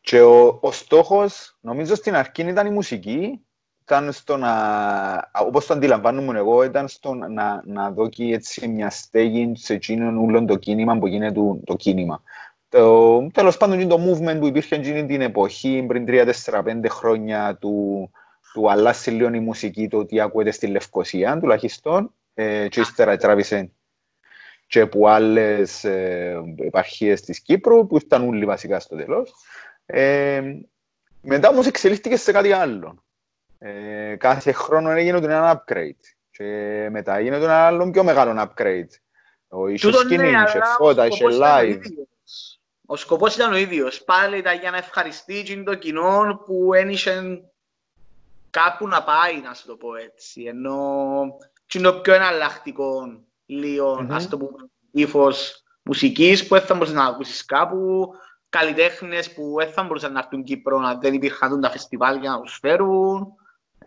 Και ο, ο στόχος, νομίζω στην αρχή ήταν η μουσική, ήταν στο να, όπως το αντιλαμβάνομαι εγώ, ήταν στο να, να δώσει έτσι μια στέγη σε εκείνον όλο το κίνημα που γίνεται το κίνημα. Το, τέλος πάντων είναι το movement που υπήρχε εκείνη την εποχή, πριν 3-4-5 χρόνια του, του αλλάσει λίγο η μουσική, το ότι ακούεται στη Λευκοσία τουλάχιστον, ε, και ύστερα τράβησε και από άλλες ε, επαρχίες της Κύπρου, που ήταν όλοι βασικά στο τέλος. Ε, μετά όμως εξελίχθηκε σε κάτι άλλο. Ε, κάθε χρόνο έγινε ένα upgrade. Και μετά έγινε ένα άλλο πιο μεγάλο upgrade. Ο είχε σκηνή, είχε φώτα, είχε live. Ο σκοπός ήταν ο ίδιος. Πάλι ήταν για να ευχαριστεί το κοινό που ένιξε κάπου να πάει, να σου το πω έτσι. Ενώ είναι το πιο εναλλακτικό λίγο, mm-hmm. ας το πούμε, ύφος μουσικής που δεν θα μπορούσες να ακούσεις κάπου, καλλιτέχνες που δεν θα μπορούσαν να έρθουν Κύπρο να δεν υπήρχαν τα φεστιβάλ για να τους φέρουν.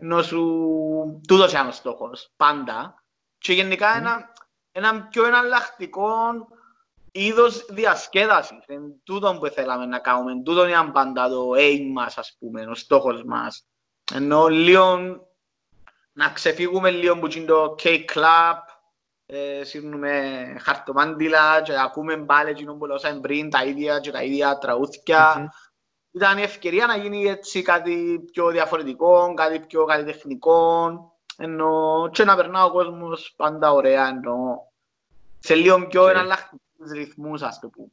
Ενώ σου τούτος είναι ο στόχος, πάντα. Και γενικά mm. ένα, ένα πιο εναλλακτικό είδος διασκέδασης. Είναι τούτο που θέλαμε να κάνουμε. Τούτο είναι πάντα το aim μας, ας πούμε, ο στόχος μας. Ενώ λίγο να ξεφύγουμε λίγο από το K-Club, ε, σύρνουμε χαρτομάντιλα και ακούμε πάλι εκείνο που λόσαμε πριν, τα ίδια και τα ίδια τραγούθια. Mm-hmm. Ήταν η ευκαιρία να γίνει έτσι κάτι πιο διαφορετικό, κάτι πιο καλλιτεχνικό, ενώ και να περνά ο κόσμος πάντα ωραία, ενώ σε λίγο πιο okay. εναλλακτικούς ρυθμούς, ας το πούμε.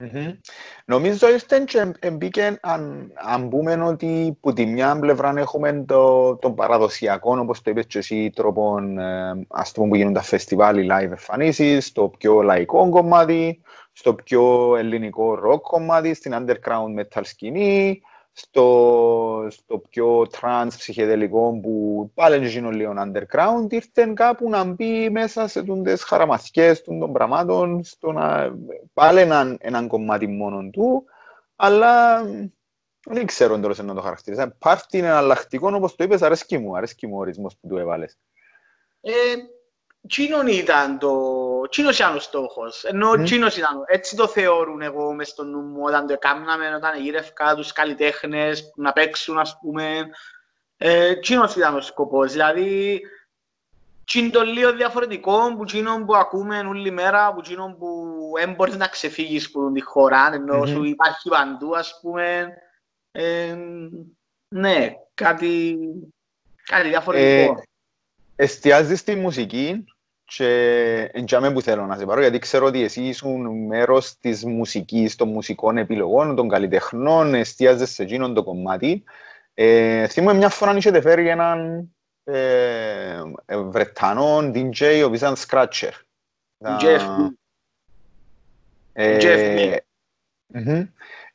Mm-hmm. Νομίζω ήρθε και μπήκε αν, αν πούμε ότι που τη μια πλευρά έχουμε το, τον παραδοσιακό, όπως το είπες και εσύ, τρόπο ε, ας πούμε, που γίνουν τα φεστιβάλ, οι live εμφανίσεις, το πιο λαϊκό κομμάτι, στο πιο ελληνικό rock κομμάτι, στην underground metal σκηνή, στο, στο πιο trans ψυχεδελικό που πάλι γίνουν λίγο underground, ήρθε κάπου να μπει μέσα σε τούντες χαραμαθιές των πραγμάτων, στο να πάλι έναν, έναν κομμάτι μόνο του, αλλά δεν ξέρω τέλος να το χαρακτηρίζω. Πάρτι είναι εναλλακτικό, όπως το είπες, αρέσκει μου, αρέσκει μου ο ορισμός που του έβαλες. Ε, Τσίνον ήταν το... Τσίνος ήταν ο στόχος. Ενώ mm. Τσίνος ήταν... Έτσι το θεωρούν εγώ μες στο νου μου όταν το έκαναμε, όταν γύρευκα τους καλλιτέχνες να παίξουν, ας πούμε. Ε, Τσίνος ήταν ο σκοπός. Δηλαδή, είναι το λίγο διαφορετικό που τσίνον που ακούμε όλη μέρα, που τσίνον που δεν μπορείς να ξεφύγεις από τη χώρα, ενώ mm-hmm. σου υπάρχει παντού, ας πούμε. Ε, ναι, κάτι, κάτι διαφορετικό. Ε, εστιάζεις στη μουσική; Και εντιαμε που θέλω να σε πάρω, γιατί ξέρω ότι εσύ ήσουν μέρος της μουσικής, των μουσικών επιλογών, των καλλιτεχνών, εστιάζεσαι σε εκείνον το κομμάτι. Ε, θυμούμαι μια φορά είχετε φέρει έναν ε, ε, Βρετανό DJ, ο οποίος ήταν Scratcher. Jeff. Ε, Jeff, ναι.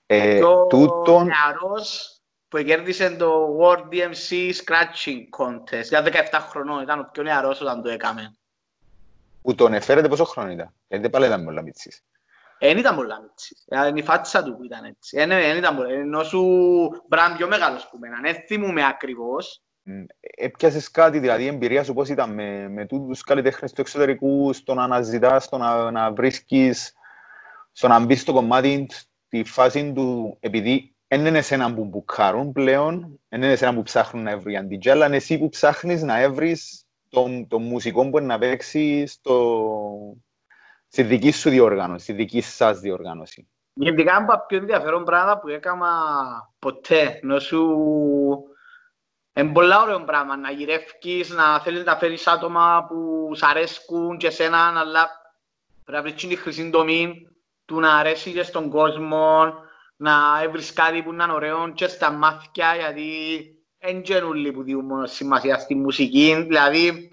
Ε, τούτον... νεαρός που κέρδισε το World DMC Scratching Contest για 17 χρονών, ήταν ο πιο νεαρός όταν το έκαμε. Που τον εφέρετε πόσο χρόνο ήταν, γιατί πάλι ήταν πολλά μίτσις. Εν ήταν πολλά μίτσις, είναι η φάτσα του που ήταν έτσι. Εν ήταν πολλά, ενώ σου μπραν πιο μεγάλος που μένα, δεν θυμούμε ακριβώς. Έπιασες κάτι, δηλαδή η εμπειρία σου πώς ήταν με, με τους καλλιτέχνες του εξωτερικού, στο να αναζητάς, στο να, να βρίσκεις, στο να μπεις στο κομμάτι, τη φάση του, επειδή δεν είναι εσένα που μπουκάρουν πλέον, δεν είναι εσένα που ψάχνουν να βρει αντιτζά, αλλά είναι εσύ που ψάχνεις να έβρεις τον, τον μουσικό που να παίξει στο, στη δική σου διοργάνωση, στη δική σας διοργάνωση. Γενικά από πιο ενδιαφέρον πράγμα που έκανα ποτέ, ενώ σου... Είναι πολλά ωραίο πράγμα να γυρεύεις, να θέλεις να φέρεις άτομα που σ' αρέσκουν και εσένα, αλλά πρέπει να βρεις τη χρυσή τομή του να αρέσει και στον κόσμο, να βρεις κάτι που είναι ωραίο και στα μάθηκια, γιατί δεν γεννούλοι που δίνουν μόνο σημασία στη μουσική, δηλαδή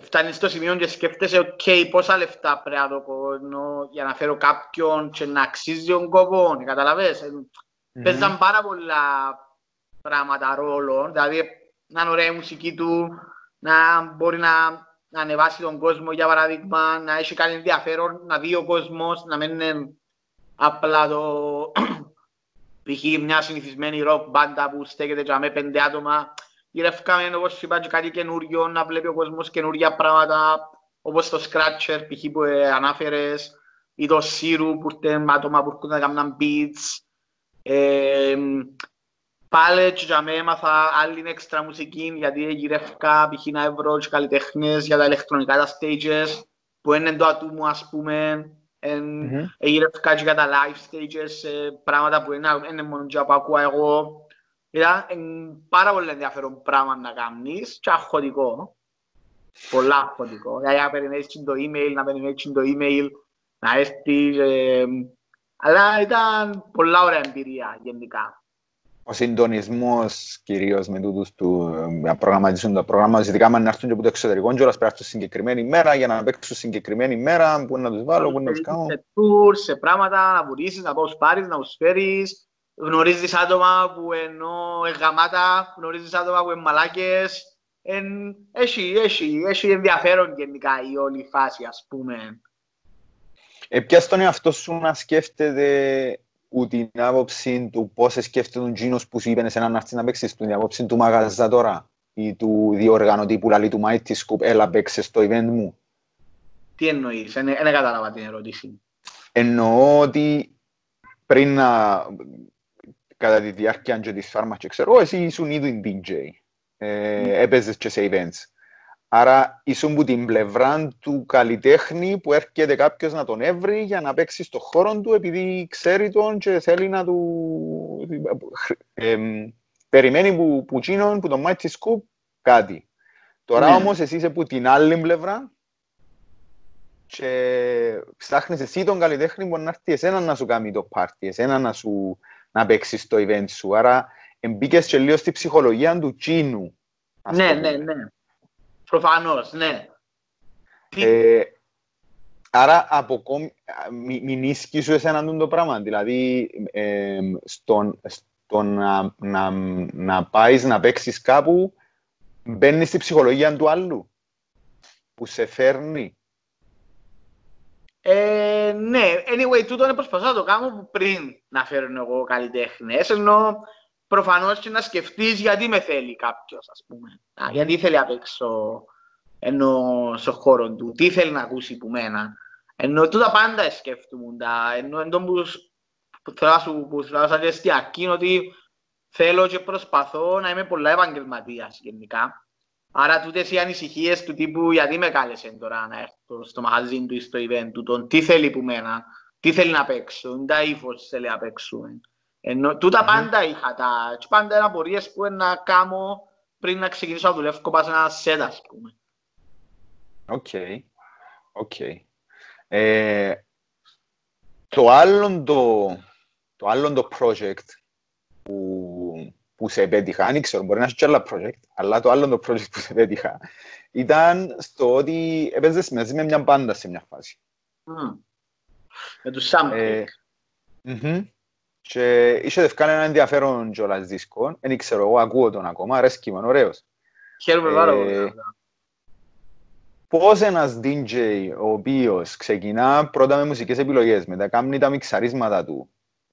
φτάνεις στο σημείο και σκέφτεσαι ok, πόσα λεφτά πρέπει να το για να φέρω κάποιον και να αξίζει τον κόπο, καταλαβες; Mm-hmm. Παίζαν πάρα πολλά πράγματα ρόλο, δηλαδή να είναι ωραία η μουσική του, να μπορεί να, να ανεβάσει τον κόσμο για παράδειγμα, να έχει κάτι ενδιαφέρον, να δει ο κόσμος, να μην είναι απλά το π.χ. μια συνηθισμένη ροκ μπάντα που στέκεται για με πέντε άτομα, γυρεύκαμε, όπως είπα, και κάτι καινούριο, να βλέπει ο κόσμος καινούργια πράγματα, όπως το Scratcher, π.χ. που ε, ανάφερες, ή το Siru, που ήρθαν άτομα που έρχονται να κάνουν beats. Ε, πάλι και για μένα έμαθα άλλη έξτρα μουσική, γιατί γυρεύκα, π.χ. να βρω και καλλιτέχνες για τα ηλεκτρονικά τα stages, που είναι το ατού μου, ας πούμε, Γύρευκα και για τα live stages, ε, πράγματα που είναι μόνο και που ακούω εγώ. Ήταν πάρα πολύ ενδιαφέρον πράγμα να κάνεις και αγχωτικό. Πολλά αγχωτικό. Δηλαδή να περιμένεις το email, να περιμένεις το email, να έρθεις. Αλλά ήταν πολλά ωραία εμπειρία γενικά ο συντονισμός κυρίως με τούτους του να προγραμματίζουν τα προγράμματα. Ζητικά να έρθουν και από το εξωτερικό, και όλα πρέπει να συγκεκριμένη μέρα για να παίξουν συγκεκριμένη μέρα, που να τους βάλω, που να τους κάνω. Σε tour, σε πράγματα, να βουρήσει, να πάω πάρει, να τους φέρεις. Γνωρίζεις άτομα που ενώ γαμάτα, γνωρίζεις άτομα που είναι μαλάκες. Έχει, έχει, έχει ενδιαφέρον γενικά η όλη φάση, ας πούμε. Ε, Ποια τον εαυτό σου να σκέφτεται που την άποψη του πώς σκέφτεται τον Τζίνος που σου είπε σε έναν να να παίξεις, την άποψη του μαγαζά τώρα ή του διοργανωτή που λαλεί του Mighty Scoop, έλα παίξε στο event μου. Τι εννοείς, δεν κατάλαβα την ερώτηση. Εννοώ ότι πριν να, κατά τη διάρκεια της φάρμακας, ξέρω, εσύ ήσουν ήδη DJ, ε, mm. έπαιζες και σε events. Άρα ήσουν που την πλευρά του καλλιτέχνη που έρχεται κάποιος να τον έβρει για να παίξει στο χώρο του επειδή ξέρει τον και θέλει να του... Ε, περιμένει που, που τσίνον, που τον Mighty Scoop κάτι. Τώρα ναι. όμως εσύ είσαι που την άλλη πλευρά και ψάχνεις εσύ τον καλλιτέχνη που να έρθει εσένα να σου κάνει το πάρτι, εσένα να, σου, να παίξεις στο event σου. Άρα μπήκες και λίγο στη ψυχολογία του τσίνου. Ναι, ναι, ναι. Προφανώς, ναι. Ε, άρα, από μην ίσχυ σου εσένα το πράγμα. Δηλαδή, ε, στον, στο να, να, να πάεις να παίξεις κάπου, μπαίνεις στη ψυχολογία του άλλου, που σε φέρνει. Ε, ναι, anyway, τούτο είναι προσπαθώ να το κάνω πριν να φέρνω εγώ καλλιτέχνες, ενώ προφανώς και να σκεφτείς γιατί με θέλει κάποιος, ας πούμε. Α, γιατί θέλει απ' έξω ενώ στο χώρο του, τι θέλει να ακούσει που μένα. Ενώ τούτα πάντα σκέφτομαι, ενώ εντό που, που θέλω να σου που θέλω να είναι ότι θέλω και προσπαθώ να είμαι πολλά επαγγελματίας γενικά. Άρα τούτες οι ανησυχίες του τύπου γιατί με κάλεσες τώρα να έρθω στο μαγαζί του ή στο event του, τον τι θέλει που μένα, τι θέλει να παίξω, τι ύφος θέλει να παίξουμε. Ενώ τούτα πάντα είχα τα, και πάντα είναι απορίες που να κάνω πριν να ξεκινήσω να δουλεύω πάνω σε ένα σετ, ας πούμε. OK, OK. Ε, το άλλο το, το άλλο το project που, που σε επέτυχα, δεν ξέρω, μπορεί να έχει και άλλα project, αλλά το άλλο το project που σε επέτυχα ήταν στο ότι έπαιζες μαζί με μια μπάντα σε μια φάση. Mm. Με τους Soundclick. Ε, mm-hmm. Και είχε δευκάνε ένα ενδιαφέρον κιόλας δίσκο. Δεν ξέρω, εγώ ακούω τον ακόμα, αρέσκει με, ωραίος. Χαίρομαι πάρα πολύ. Ε, πώς ένας DJ ο οποίος ξεκινά πρώτα με μουσικές επιλογές, μετά κάνει τα μιξαρίσματα του,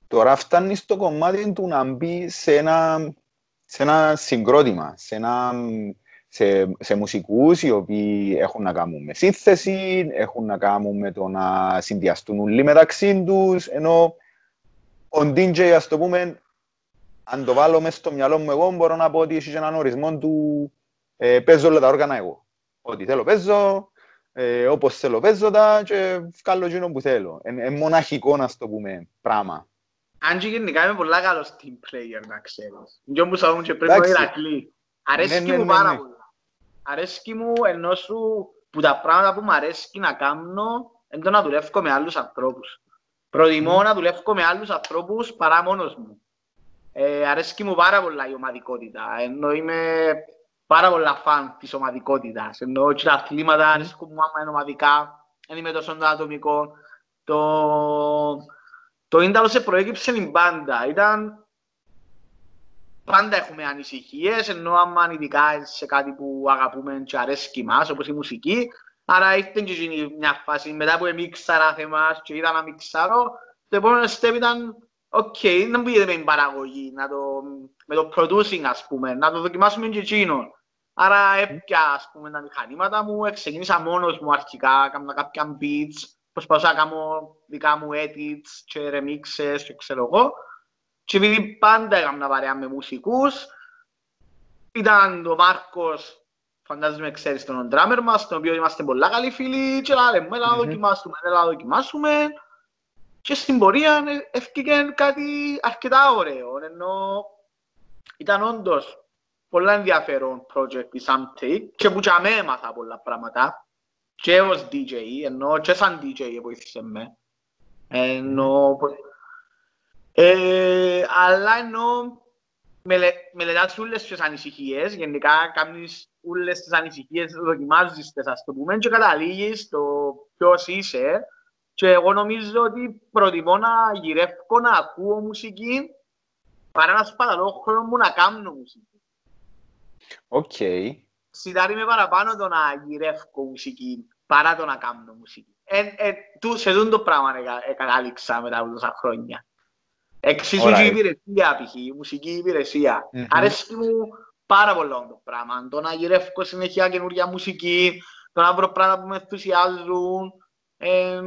τώρα φτάνει στο κομμάτι του να μπει σε ένα, σε ένα συγκρότημα, σε, ένα, σε, σε μουσικούς οι οποίοι έχουν να κάνουν με σύνθεση, έχουν να κάνουν με το να συνδυαστούν όλοι μεταξύ τους, ενώ ο DJ, ας το πούμε, αν το βάλω μέσα στο μυαλό μου εγώ, μπορώ να πω ότι έχει έναν ορισμό του ε, παίζω όλα τα όργανα εγώ. Ό,τι θέλω παίζω, ε, όπως θέλω παίζω τα και βγάλω εκείνο που θέλω. Είναι μοναχικό, να το πούμε, πράγμα. Αν και γενικά είμαι πολλά καλός team player, να ξέρεις. Και μου σαούν και πρέπει να Ηρακλή. Αρέσκει ναι, ναι, μου ναι, πάρα πολλά. Αρέσκει μου ενώ σου που τα πράγματα που μου αρέσκει να κάνω είναι το να δουλεύω με άλλους ανθρώπους. Προτιμώ mm. να δουλεύω με άλλους ανθρώπους παρά μόνος μου. Ε, αρέσκει μου πάρα πολλά η ομαδικότητα. Ενώ είμαι πάρα πολλά φαν της ομαδικότητας. Ενώ και τα αθλήματα αρέσκουν μου άμα είναι ομαδικά. Δεν είμαι τόσο το ατομικό. Το, το ίνταλο σε προέκυψε την πάντα. Ήταν πάντα έχουμε ανησυχίες, ενώ άμα ειδικά σε κάτι που αγαπούμε και αρέσκει μας, όπως η μουσική, Άρα ήρθε και μια φάση μετά που εμίξαρα θεμάς και είδα να μιξάρω, το επόμενο step ήταν OK, okay, δεν πήγαινε με την παραγωγή, να το, με το producing, ας πούμε, να το δοκιμάσουμε και εκείνο. Άρα έπιασα, ας πούμε, τα μηχανήματα μου, ξεκίνησα μόνος μου αρχικά, έκανα κάποια beats, προσπαθούσα να κάνω δικά μου edits και remixes και ξέρω εγώ. Και επειδή πάντα έκανα παρέα με μουσικούς, ήταν ο Μάρκος, φαντάζομαι ξέρεις τον drummer μας, τον οποίο είμαστε πολλά καλοί φίλοι και λέμε, έλα να δοκιμάσουμε, έλα να δοκιμάσουμε. Και στην πορεία έφυγε κάτι αρκετά ωραίο, ενώ ήταν όντως πολλά ενδιαφέρον project η Samtake και που και έμαθα πολλά πράγματα και ως DJ, ενώ και σαν DJ βοήθησε με. Ενώ, ε, αλλά ενώ μελε, μελετάς όλες τις ανησυχίες, γενικά κάνεις όλες τις ανησυχίες, δοκιμάζεις τις ας το πούμε και καταλήγεις το ποιος είσαι και εγώ νομίζω ότι προτιμώ να γυρεύω να ακούω μουσική παρά να σπαταλώ χρόνο μου να κάνω μουσική. OK. Okay. Συντάρει με παραπάνω το να γυρεύω μουσική παρά το να κάνω μουσική. Ε, ε, του, σε αυτό το πράγμα κατάληξα μετά από τόσα χρόνια. Εξίσου και η υπηρεσία, π.χ. η μουσική υπηρεσία. Mm-hmm. Αρέσει μου πάρα πολύ το πράγμα. Το να γυρεύω συνέχεια καινούργια μουσική, το να βρω πράγματα που με ενθουσιάζουν. Ε,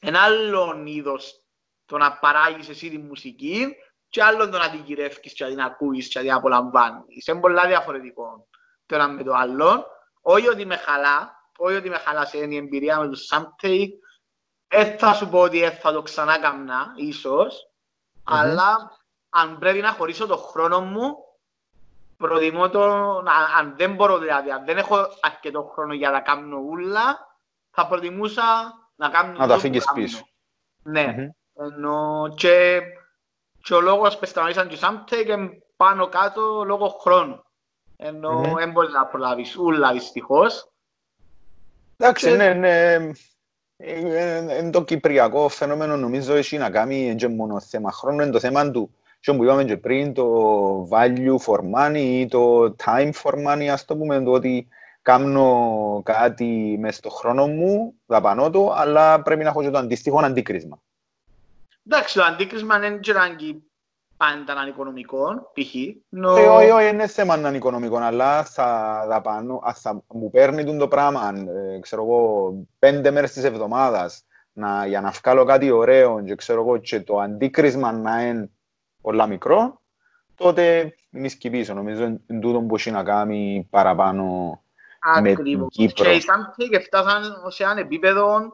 ένα άλλο είδος το να παράγεις εσύ τη μουσική και άλλο το να την γυρεύεις και να την ακούεις και να την απολαμβάνεις. Είναι πολλά διαφορετικό το ένα με το άλλο. Όχι ότι με χαλά, όχι ότι με χαλάσε η εμπειρία με το Samtake. Δεν θα σου πω ότι θα το ξανά καμνά, ίσως, mm-hmm. αλλά αν πρέπει να χωρίσω το χρόνο μου, προτιμώ το, αν δεν μπορώ δηλαδή, αν δεν έχω αρκετό χρόνο για να κάνω ούλα, θα προτιμούσα να κάνω να το αφήγεις πίσω. Ναι, mm-hmm. ενώ και, και ο λόγος που σταματήσαν και Samtake πάνω κάτω λόγω χρόνου. Ενώ δεν mm-hmm. μπορείς να προλάβεις ούλα δυστυχώς. Εντάξει, ναι, ναι. Είναι το κυπριακό φαινόμενο νομίζω έχει να κάνει και μόνο θέμα χρόνου, είναι το θέμα του και που είπαμε και πριν, το value for money ή το time for money, ας το πούμε, το ότι κάνω κάτι μες στο χρόνο μου, δαπανώ το, αλλά πρέπει να έχω και το αντίστοιχο αντίκρισμα. Εντάξει, το αντίκρισμα είναι και πάντα να είναι οικονομικό, π.χ. Ε, όχι, όχι, είναι θέμα να είναι οικονομικό, αλλά θα δαπάνω, θα μου παίρνει το πράγμα, ε, ξέρω εγώ, πέντε μέρες της εβδομάδας, να, για να βγάλω κάτι ωραίο και ξέρω εγώ και το αντίκρισμα να είναι πολλά μικρό, τότε είναι σκυπήσω. Νομίζω είναι τούτο που έχει να κάνει παραπάνω με την Κύπρο. Και οι Σάμπτεκ φτάσαν σε ένα επίπεδο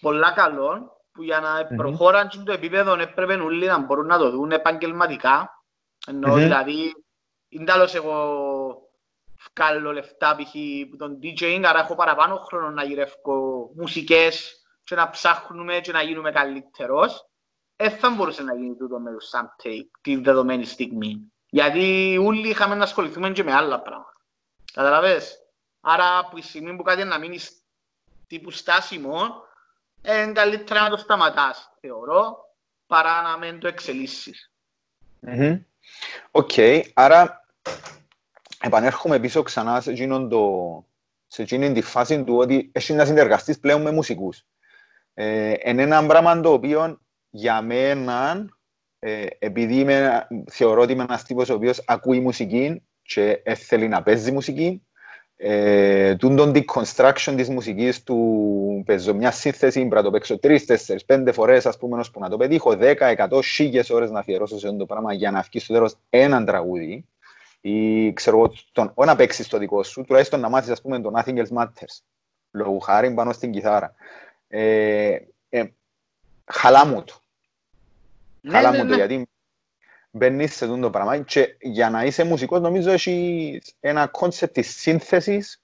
πολλά καλό, που για να mm-hmm. προχώραν το επίπεδο έπρεπε όλοι να μπορούν να το δουν επαγγελματικά. Ενώ mm-hmm. δηλαδή, είναι τέλος εγώ βγάλω λεφτά π.χ. τον DJing, άρα έχω παραπάνω χρόνο να γυρεύω μουσικές και να ψάχνουμε και να γίνουμε καλύτερος. Δεν θα μπορούσε να γίνει τούτο με το Samtake την δεδομένη στιγμή. Γιατί όλοι είχαμε να ασχοληθούμε και με άλλα πράγματα. Καταλαβες; Άρα από τη στιγμή που κάτι να μείνει τύπου στάσιμο, είναι καλύτερα να το σταματάς, θεωρώ, παρά να μην το εξελίσσεις. OK, okay. άρα επανέρχομαι πίσω ξανά σε εκείνον το, σε εκείνη τη φάση του ότι έχει να συνεργαστείς πλέον με μουσικούς. Ε, είναι ένα πράγμα το οποίο για μένα, ε, επειδή είμαι, θεωρώ ότι είμαι ένας τύπος ο οποίος ακούει μουσική και θέλει να παίζει μουσική, ε, τον deconstruction της μουσικής του παίζω μια σύνθεση, πρέπει να το παίξω τρεις, τέσσερις, πέντε φορές ας πούμε ώσπου να το πετύχω, δέκα, εκατό, χίλιες ώρες να αφιερώσω σε αυτό το πράγμα για να βγει στο τέλος έναν τραγούδι ή ξέρω τον, να παίξεις το δικό σου, τουλάχιστον να μάθεις ας πούμε το Nothing Else Matters, λόγω χάρη πάνω στην κιθάρα. Ε, ε, χαλά μου το. Ναι, χαλά ναι, μου το, ναι. γιατί μπαίνεις σε αυτό το πράγμα και για να είσαι μουσικός νομίζω έχει ένα concept της σύνθεσης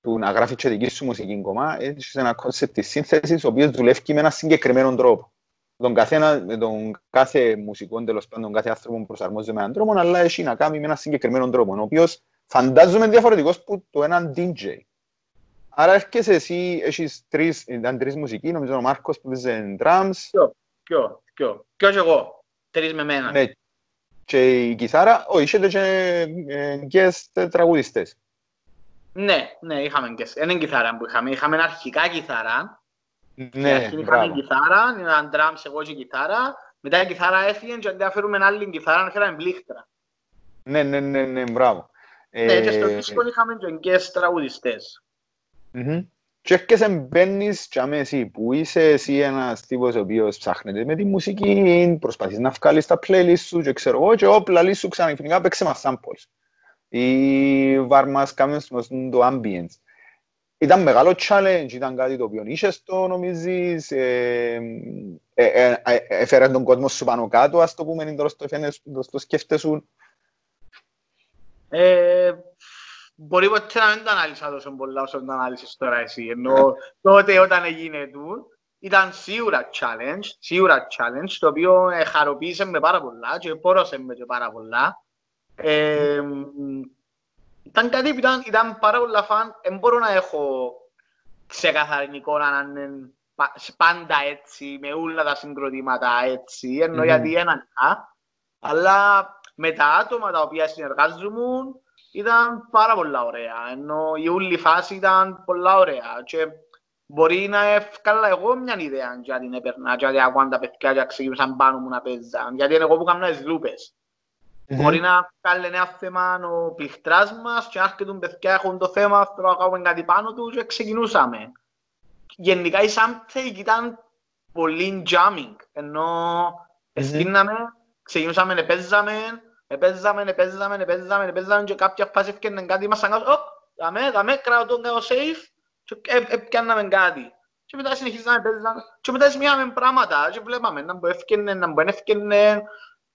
που να γράφεις και δική σου μουσική κομμά, έχεις ένα concept της σύνθεσης ο οποίος δουλεύει με ένα συγκεκριμένο τρόπο. Τον καθένα, με τον κάθε μουσικό, τέλος πάντων, κάθε άνθρωπο που προσαρμόζεται με έναν τρόπο, αλλά έχει να κάνει με ένα συγκεκριμένο τρόπο, ο οποίος φαντάζομαι διαφορετικός που τον έναν DJ. Άρα έρχεσαι εσύ, έχεις τρεις, ήταν τρεις μουσικοί, νομίζω ο Μάρκος που παίζει drums. Ποιο, ποιο, ποιος, ποιο και εγώ, τρεις με μένα. Ναι, και η κιθάρα, όχι, είχατε και ε, guest τραγουδιστές. Ναι, ναι, είχαμε guest. Είναι κιθάρα που είχαμε. Είχαμε αρχικά κιθάρα. Ναι, είχαμε κιθάρα, ήταν drums εγώ και κιθάρα. Μετά η κιθάρα έφυγε και αντί να φέρουμε άλλη κιθάρα, φέραμε πλήκτρα. Ναι, ναι, ναι, ναι, μπράβο. Ναι, και στο δίσκο είχαμε και εγκαίες τραγουδιστές. Μμμ. Και έρχεσαι μπαίνεις και άμε εσύ, που είσαι εσύ ένας τύπος ο οποίος ψάχνεται με τη μουσική, προσπαθείς να βγάλεις τα playlist σου και ξέρω εγώ και όπλα λύσου σου ξαναφινικά παίξε μας samples. Ή βάρ μας κάνεις το ambience. Ήταν μεγάλο challenge, ήταν κάτι το οποίο είχες το νομίζεις, ε, ε, ε, ε, έφερε τον κόσμο σου πάνω κάτω, ας το πούμε, τώρα στο, στο σκέφτεσαι. Ε, μπορεί ποτέ να μην το ανάλυσα τόσο πολλά όσο το ανάλυσες τώρα εσύ. Ενώ τότε όταν έγινε του, ήταν σίγουρα challenge, σίγουρα challenge, το οποίο ε, χαροποίησε με πάρα πολλά και πόρωσε με και πάρα πολλά. Ε, ήταν κάτι που ήταν, ήταν πάρα πολλά φαν. Δεν μπορώ να έχω ξεκαθαρή εικόνα να είναι πάντα έτσι, με όλα τα συγκροτήματα έτσι, ενώ mm-hmm. γιατί έναν αλλά με τα άτομα τα οποία συνεργάζομαι ήταν πάρα πολλά ωραία. Ενώ η όλη φάση ήταν πολλά ωραία. Και μπορεί να έφκαλα εγώ μια ιδέα για την έπαιρνα, για την ακούαν τα παιδιά και ξεκινούσαν πάνω μου να παίζαν. Γιατί είναι εγώ που κάνω τις λούπες. Mm-hmm. Μπορεί να βγάλει ένα θέμα ο πληκτράς μας και άρχιτουν παιδιά έχουν το θέμα, θέλω να κάνουμε κάτι πάνω τους και ξεκινούσαμε. Γενικά η Samtake ήταν πολύ jamming, ενώ mm-hmm. ξεκινούσαμε, παίζαμε, Επέζαμε, επέζαμε, επέζαμε, επέζαμε και κάποια φάση έφτιανε κάτι μας σαν κάτω, «Ωπ, δαμε, δαμε, κρατώ κάνω safe» και έπιαναμε κάτι. Και μετά συνεχίζαμε, παίζαμε και μετά σημειάμε πράγματα και βλέπαμε να μπορεί έφτιανε, να μπορεί έφτιανε.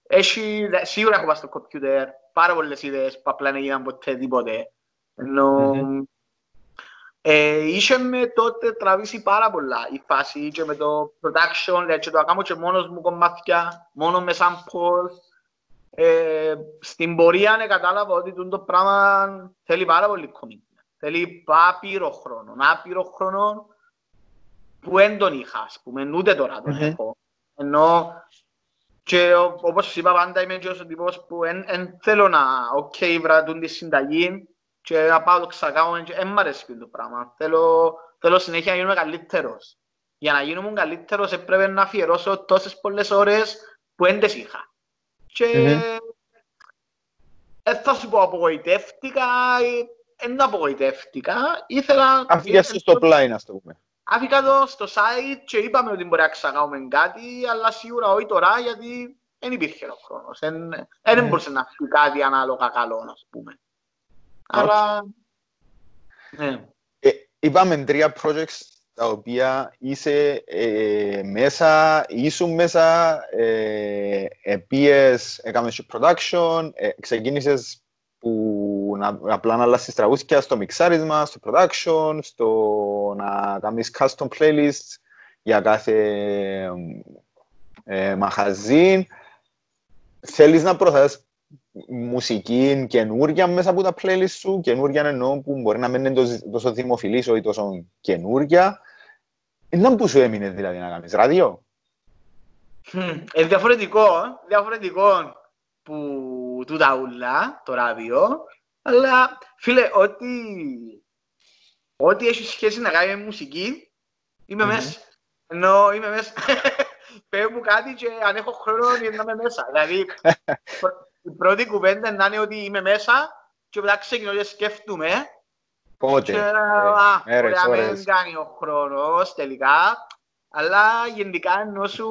Έχει, σίγουρα έχω πάει στο κομπιούτερ, πάρα πολλές ιδέες που απλά δεν έγιναν ποτέ τίποτε. Ενώ ε, είχε με τότε τραβήσει πάρα πολλά η φάση και με το production, δηλαδή και το κάνω και μόνος μου κομμάτια, μόνο με samples, ε, στην πορεία ναι, κατάλαβα ότι το πράγμα θέλει πάρα πολύ commitment. Θέλει άπειρο χρόνο, άπειρο χρόνο που δεν τον είχα, ας πούμε, ούτε τώρα τον έχω. Ενώ και όπως είπα πάντα είμαι και ο τύπος που δεν θέλω να οκ, okay, βρατούν τη συνταγή και να πάω το ξακάω και δεν μ' αρέσει το πράγμα. Θέλω, θέλω συνέχεια να γίνομαι καλύτερος. Για να γίνομαι καλύτερος έπρεπε να αφιερώσω τόσες πολλές ώρες που δεν τις είχα. Και δεν θα σου πω απογοητεύτηκα, δεν απογοητεύτηκα, ήθελα... Αφήκασαι στο πλάι, ας το πούμε. Αφήκα το στο site και είπαμε ότι μπορεί να ξαγάμε κάτι, αλλά σίγουρα όχι τώρα, γιατί δεν υπήρχε ο χρόνος. Δεν μπορούσε να πει κάτι ανάλογα καλό, ας πούμε. Αλλά... Ναι. Ε, είπαμε τρία projects τα οποία είσαι ε, μέσα, ήσουν μέσα, ε, επίες, έκαμες production, ε, ξεκίνησες που να, απλά να αλλάσεις τραγούδια στο μιξάρισμα, στο production, στο να κάνεις custom playlists για κάθε ε, μαχαζίν. Θέλεις να προθέσεις μουσική καινούρια μέσα από τα playlist σου, καινούρια εννοώ που μπορεί να μην είναι τόσο δημοφιλής ή τόσο καινούρια. Είναι που σου έμεινε δηλαδή να κάνεις, ράδιο. Είναι διαφορετικό, διαφορετικό που του τα ούλα, το ράδιο, αλλά φίλε, ό,τι, ό,τι έχει σχέση να κάνει με μουσική, είμαι μέσα. Ενώ είμαι μέσα, πέρα μου κάτι και αν έχω χρόνο να είμαι μέσα. Δηλαδή, η πρώτη κουβέντα να είναι ότι είμαι μέσα και μετά ξεκινώ και σκέφτομαι Πότε, ε, μπορεί να μην κάνει ο χρόνος τελικά, αλλά γενικά ενώ σου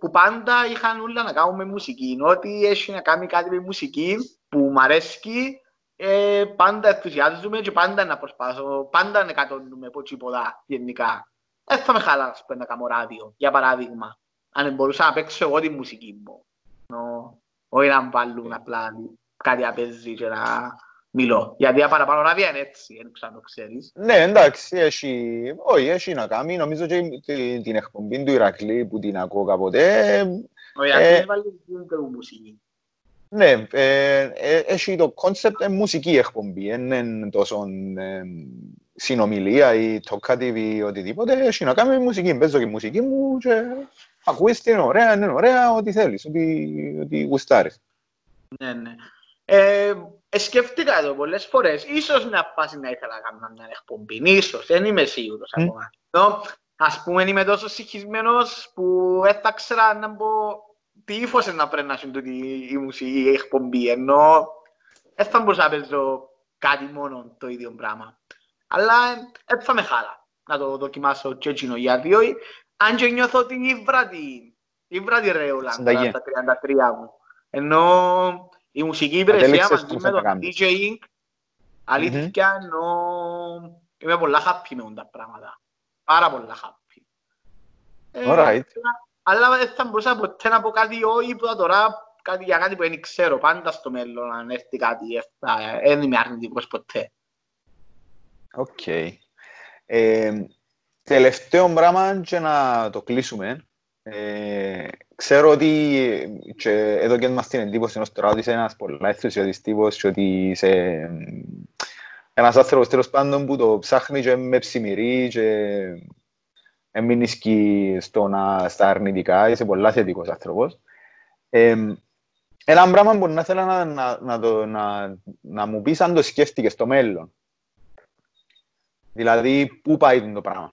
που πάντα είχαν όλα να κάνουν με μουσική. Ότι έχει να κάνει κάτι με μουσική που μου αρέσει, ε, πάντα ενθουσιάζομαι και πάντα να προσπάσω, πάντα να κατώνουμε από τίποτα γενικά. Δεν θα με χαλάσει να κάνω ράδιο, για παράδειγμα. Αν μπορούσα να παίξω εγώ τη μουσική μου. Όχι να βάλουν απλά κάτι να παίζει και να μιλώ. Γιατί παραπάνω ράδια είναι έτσι, δεν ξέρω αν ξέρεις. Ναι, εντάξει, έχει, όχι, έχει να κάνει. Νομίζω και την εκπομπή του Ηρακλή που την ακούω κάποτε. Ο Ηρακλή βάλει την μουσική. Ναι, ε, ε, έχει το concept μουσική εκπομπή, δεν είναι τόσο ε, συνομιλία ή το κάτι ή οτιδήποτε. Έχει να κάνει με μουσική, παίζω και μουσική μου και ακούεις την ωραία, είναι ωραία, ό,τι θέλεις, ό,τι, ό,τι γουστάρεις. Ναι, ναι. Ε, ε, σκέφτηκα εδώ πολλές φορές. Ίσως μια φάση να ήθελα να κάνω μια εκπομπή. Ίσως, δεν είμαι σίγουρος mm. ακόμα. Ας πούμε είμαι τόσο συγχυσμένος που δεν θα ξέρα να πω τι ύφος είναι να πρέπει να είναι η μουσική, η εκπομπή, ενώ δεν θα μπορούσα να παίζω κάτι μόνο το ίδιο πράγμα. Αλλά έτσι θα με χάλα να το δοκιμάσω και εκείνο, γιατί αν και νιώθω ότι είναι η βράτη, η βράτη ρέουλα στα 33 μου. Ενώ η μουσική υπηρεσία μαζί με το DJing, αλήθεια, ενώ είμαι πολλά happy με τα πράγματα. Πάρα πολλά happy. Alright. Ε, αλλά δεν θα μπορούσα ποτέ να πω κάτι όχι που τώρα κάτι για κάτι που δεν ξέρω πάντα στο μέλλον αν έρθει κάτι δεν είμαι αρνητικός ποτέ. Οκ. Okay. Ε, τελευταίο πράγμα και να το κλείσουμε. Ε, ξέρω ότι και εδώ και μας την εντύπωση ενός τώρα ότι είσαι ένας πολλά ενθουσιώδης τύπος και ότι είσαι ένας άνθρωπος τέλος πάντων που το ψάχνει και με ψημυρί και μην ισχύει στα αρνητικά, είσαι πολλά θετικός άνθρωπος. Ε, ένα πράγμα που να ήθελα να, να, να, το, να, να μου πεις αν το σκέφτηκες στο μέλλον. Δηλαδή, πού πάει το πράγμα.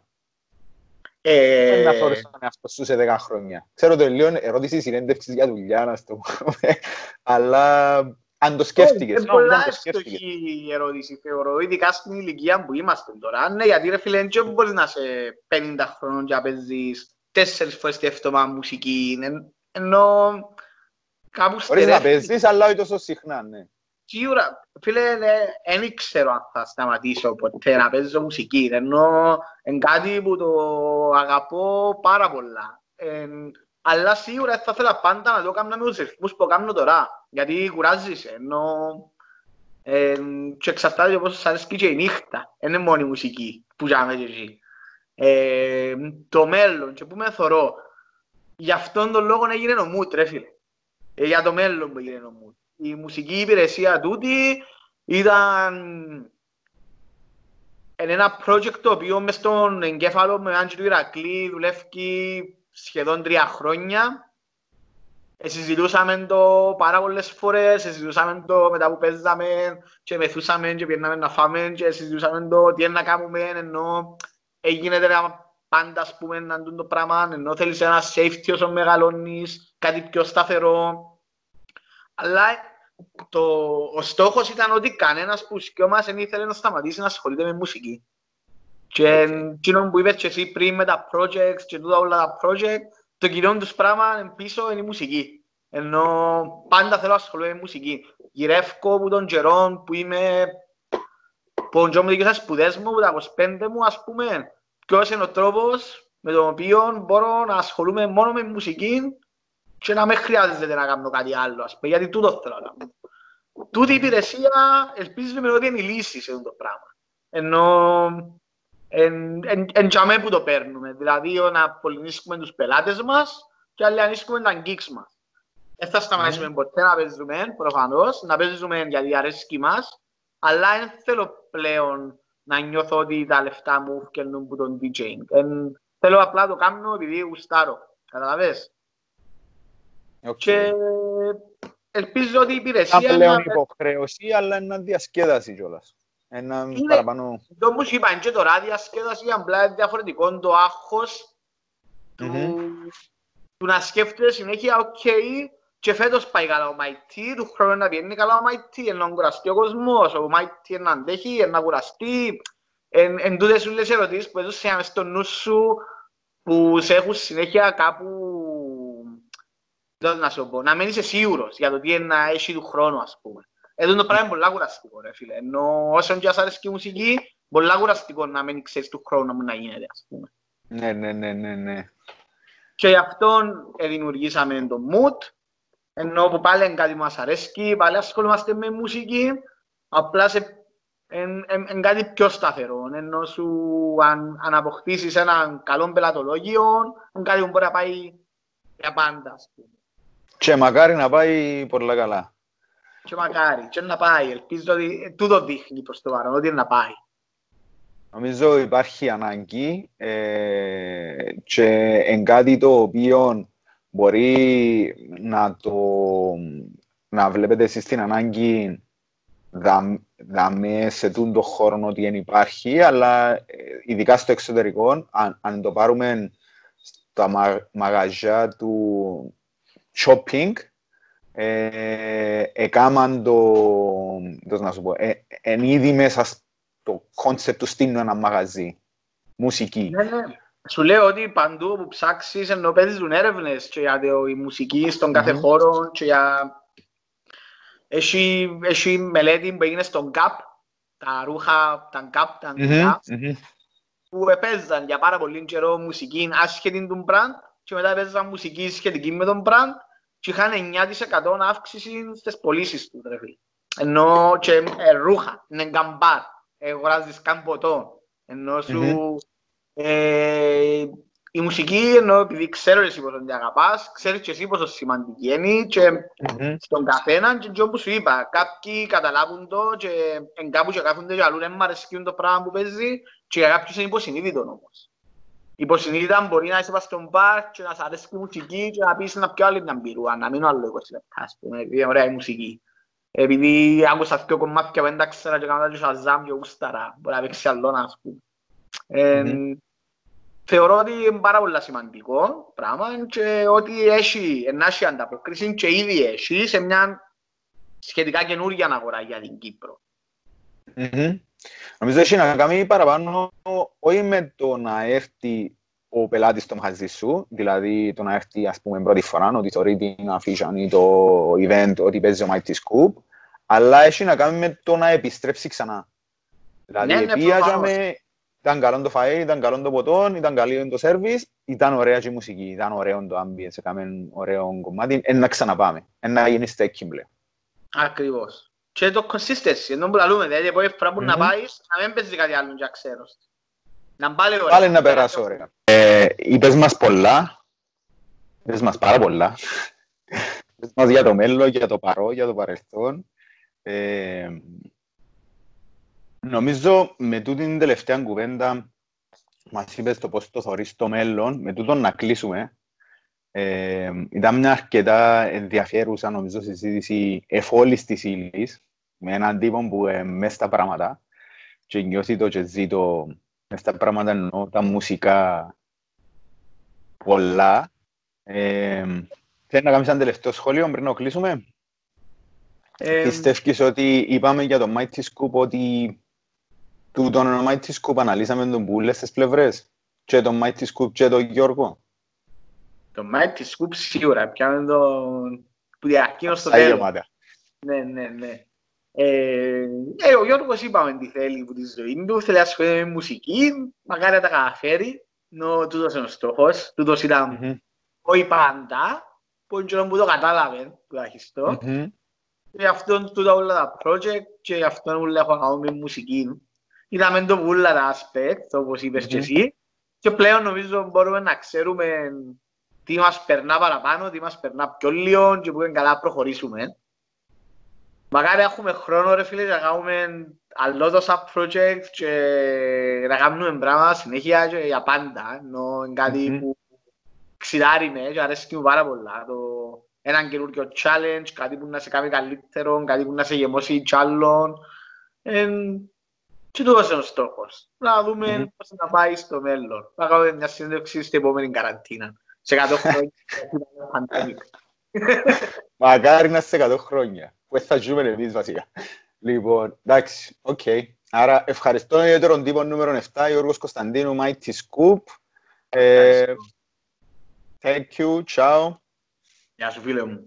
Ε... Να φορείς τον εαυτό σου σε 10 χρόνια. Ξέρω το λίγο ερώτηση συνέντευξης για δουλειά, να το πούμε. Αλλά αν το σκέφτηκες. Είναι πολλά εύστοχη η ερώτηση, θεωρώ, ειδικά στην ηλικία που είμαστε τώρα. Ναι, γιατί ρε φίλε, δεν μπορείς να είσαι 50 χρόνων και να παίζεις τέσσερις φορές τη εβδομάδα μουσική. Ενώ κάπου στερεύει. Μπορείς να παίζεις, αλλά όχι τόσο συχνά, ναι. Σίγουρα, φίλε, δεν ξέρω αν θα σταματήσω ποτέ να παίζω μουσική, ενώ είναι κάτι που το αγαπώ πάρα πολλά. Ε, αλλά σίγουρα θα ήθελα πάντα να το κάνω με τους ρυθμούς που κάνω τώρα, γιατί κουράζεις, ενώ ε, και εξαρτάται από πόσος σας αρέσει και η νύχτα, δεν είναι μόνο η μουσική που ζάμε και εκεί. Ε, το μέλλον και που με θωρώ, γι' αυτόν τον λόγο έγινε ο Μούτ, ρε φίλε. Ε, για το μέλλον που έγινε ο Μούτ η μουσική υπηρεσία τούτη ήταν ένα project το οποίο μες στον εγκέφαλο με Άντζη του Ηρακλή δουλεύει σχεδόν τρία χρόνια. Ε, συζητούσαμε το πάρα πολλές φορές, ε, συζητούσαμε το μετά που παίζαμε και μεθούσαμε και πήγαμε να φάμε και συζητούσαμε το τι είναι να κάνουμε ενώ έγινε πάντα ας πούμε να δουν το πράγμα ενώ θέλεις ένα safety όσο μεγαλώνεις, κάτι πιο σταθερό. Αλλά το, ο στόχος ήταν ότι κανένας που σκιό μας δεν ήθελε να σταματήσει να ασχολείται με μουσική. Και εκείνο που είπες και εσύ πριν με τα projects και τούτα όλα τα project, το κυρίω τους πράγμα πίσω είναι η μουσική. Ενώ πάντα θέλω να ασχολούμαι με μουσική. Γυρεύω από τον καιρό που είμαι που ο μου δικαιώσα σπουδές μου, που τα 25 μου, ας πούμε, ποιος είναι ο τρόπος με τον οποίο μπορώ να ασχολούμαι μόνο με μουσική και να με χρειάζεται να κάνω κάτι άλλο, ας πούμε, γιατί τούτο θέλω να κάνω. Τούτη η υπηρεσία ελπίζουμε ότι είναι η λύση σε αυτό το πράγμα. Ενώ εν, εν, εν που το παίρνουμε, δηλαδή να πολυνίσκουμε τους πελάτες μας και να ανίσκουμε τα γκίξ μας. Δεν θα σταματήσουμε mm. ποτέ να παίζουμε, προφανώς, να παίζουμε γιατί αρέσει μας, αλλά δεν θέλω πλέον να νιώθω ότι τα λεφτά μου φτιάχνουν από τον DJing. Εν, θέλω απλά το κάνω επειδή γουστάρω. Καταλαβες; Okay. Και ελπίζω ότι η υπηρεσία... Είναι πλέον υποχρέωση, αλλά είναι διασκέδαση κιόλας. Ένα είναι, παραπάνω... Το μου είπα, και τώρα διασκέδαση, απλά είναι διαφορετικό το άγχος του, mm-hmm. του να σκέφτεται συνέχεια, OK, okay, και φέτος πάει καλά ο Μαϊτή, του χρόνου να πιένει καλά ο Μαϊτή, να κουραστεί ο κόσμος, ο Μαϊτή να αντέχει, να κουραστεί. Εν, εν τούτες όλες ερωτήσεις που έδωσες στο νου σου, που σε έχουν συνέχεια κάπου δεν να σου πω, να μην είσαι σίγουρος για το τι είναι να έχει του χρόνου, ας πούμε. Εδώ το πράγμα είναι πολύ κουραστικό, ρε φίλε. Ενώ όσον και ας αρέσει και η μουσική, πολύ κουραστικό να μην ξέρεις του χρόνου μου να γίνεται, ας πούμε. Ναι, ναι, ναι, ναι, ναι. Και γι' αυτό δημιουργήσαμε το mood, ενώ που πάλι είναι κάτι που μας αρέσει, πάλι ασχολούμαστε με μουσική, απλά σε είναι κάτι πιο σταθερό, ενώ σου αν, αν αποκτήσεις έναν καλό πελατολόγιο, είναι κάτι που μπορεί να πάει για πάντα, ας πούμε. Και μακάρι να πάει πολλά καλά. Και μακάρι, και να πάει. Ελπίζω ότι τούτο δείχνει προς το παρόν, ότι είναι να πάει. Νομίζω υπάρχει ανάγκη ε, και εν κάτι το οποίο μπορεί να το να βλέπετε εσείς την ανάγκη δαμέ σε τούν το χώρο ότι δεν υπάρχει, αλλά ε, ειδικά στο εξωτερικό, αν, αν το πάρουμε στα μαγαζιά του, shopping, ε, έκαναν το, πώς να σου πω, ε, εν ήδη μέσα στο concept του στείλουν ένα μαγαζί, μουσική. Ναι, ναι. Σου λέω ότι παντού που ψάξεις ενώ παίζουν έρευνες και για τη μουσική στον κάθε Μμμ. χώρο και για... Έχει, έχει μελέτη που έγινε στον GAP, τα ρούχα, τα GAP, τα Μμμ, αγγλικά, μμμ. που έπαιζαν για πάρα πολύ καιρό μουσική άσχετη του brand και μετά έπαιζαν μουσική σχετική με τον brand και είχαν 9% αύξηση στις πωλήσεις τους. Ρε. φίλε. Ενώ και ε, ρούχα, είναι γκαμπάρ, ε, αγοράζεις καν ποτό. Ενώ σου... Μμμ. ε, η μουσική, ενώ επειδή ξέρω εσύ πόσο την αγαπάς, ξέρεις και εσύ πόσο σημαντική είναι και Μμμ. στον καθέναν και αυτό που σου είπα. Κάποιοι καταλάβουν το και εν κάπου και κάθονται και αλλού δεν μ' αρέσκουν το πράγμα που παίζει και για κάποιους είναι υποσυνείδητο όμως. Υποσυνείδητα μπορεί να είσαι πας στον μπαρ και να σ' αρέσει η μουσική και να πεις να πιω άλλη μια μπυρούα, να μείνω άλλο 20 λεπτά, ας πούμε, επειδή είναι ωραία η μουσική. Επειδή άκουσα δύο κομμάτια που δεν τα ξέρα και έκανα και σαζάμ και γούσταρα, μπορεί να παίξει άλλο, ας πούμε. Ε, Μμμ. Θεωρώ ότι είναι πάρα πολύ σημαντικό πράγμα και ότι έχει, να έχει ανταπόκριση και ήδη έχει σε μια σχετικά καινούργια αγορά για την Κύπρο. Μμμ. Νομίζω έχει να κάνει παραπάνω όχι με το να έρθει ο πελάτης στο μαγαζί σου, δηλαδή το να έρθει ας πούμε πρώτη φορά, ότι θεωρεί την αφήσαν ή το event ότι παίζει ο Mighty Scoop, αλλά έχει να κάνει με το να επιστρέψει ξανά. Δηλαδή Ναι, ναι, επίαζαμε, ήταν καλό το φαΐ, ήταν καλό το ποτό, ήταν καλή το service, ήταν ωραία και η μουσική, ήταν ωραίο το ambience, έκαμε ωραίο κομμάτι, εν να ξαναπάμε, εν να γίνει στέκκι πλέον. Ακριβώς. Και το consistency, ενώ που λαλούμε, δηλαδή από φορά που να Μμμ. πάεις, να μην παίζει κάτι άλλο και ξέρω. Να πάλι ωραία. Πάλι να περάσω ωραία. Ε, είπες μας πολλά, είπες μας πάρα πολλά. είπες μας για το μέλλον, για το παρό, για το παρελθόν. Ε, νομίζω με τούτη την τελευταία κουβέντα μας είπες το πώς το θωρείς το μέλλον, με τούτο να κλείσουμε. Ε, ήταν μια αρκετά ενδιαφέρουσα νομίζω συζήτηση εφόλης της ύλης, με έναν τύπο που ε, μέσα στα πράγματα και νιώθει το και ζει το μες στα πράγματα εννοώ τα μουσικά πολλά. Ε, Θέλεις να κάνεις ένα τελευταίο σχόλιο πριν να κλείσουμε; Ε, Πιστεύεις ότι είπαμε για το Mighty Scoop ότι τούτον ο Mighty Scoop αναλύσαμε τον Μπούλε στις πλευρές; Και τον Mighty Scoop και τον Γιώργο; Το Mighty Scoop σίγουρα, πιάμε το που διακίνω στο Στα τέλος. γεμάτα. Ναι, ναι, ναι. Ε, ε, ο Γιώργος είπαμε τι θέλει από τη ζωή του, θέλει να ασχολείται με μουσική, μακάρι να τα καταφέρει, ενώ τούτος είναι ο στόχος, τούτος ήταν Μμμ, όχι πάντα, που είναι που το κατάλαβε τουλάχιστον. μμμ, Και αυτόν τούτα όλα τα project και αυτόν όλα έχω να κάνω με μουσική. Είδαμε το όλα τα aspect, όπως είπες και Μμμ. εσύ. Και πλέον νομίζω μπορούμε να ξέρουμε τι μας περνά παραπάνω, τι μας περνά πιο λίγο και που είναι καλά να προχωρήσουμε. Μακάρι να έχουμε χρόνο ρε φίλε να κάνουμε άλλο το sub project και να κάνουμε πράγματα συνέχεια και για πάντα. Ενώ είναι κάτι Μμμ. που ξηράρει με και αρέσει μου πάρα πολλά. Το έναν καινούργιο challenge, κάτι που να σε κάνει καλύτερο, κάτι που να σε γεμώσει κι άλλον. Εν, και τούτος είναι ο στόχος. Να δούμε Μμμ. πώς θα πάει στο μέλλον. Θα κάνουμε μια συνέντευξη στην επόμενη καραντίνα. Σε 100 χρόνια. pandemic. Μακάρι να είσαι 100 χρόνια. Που θα ζούμε εμείς βασικά. Λοιπόν, εντάξει, οκ. Άρα ευχαριστώ για τον τύπο νούμερο 7, Γιώργος Κωνσταντίνου, Mighty Scoop. Ε, thank you, ciao. Γεια σου φίλε μου.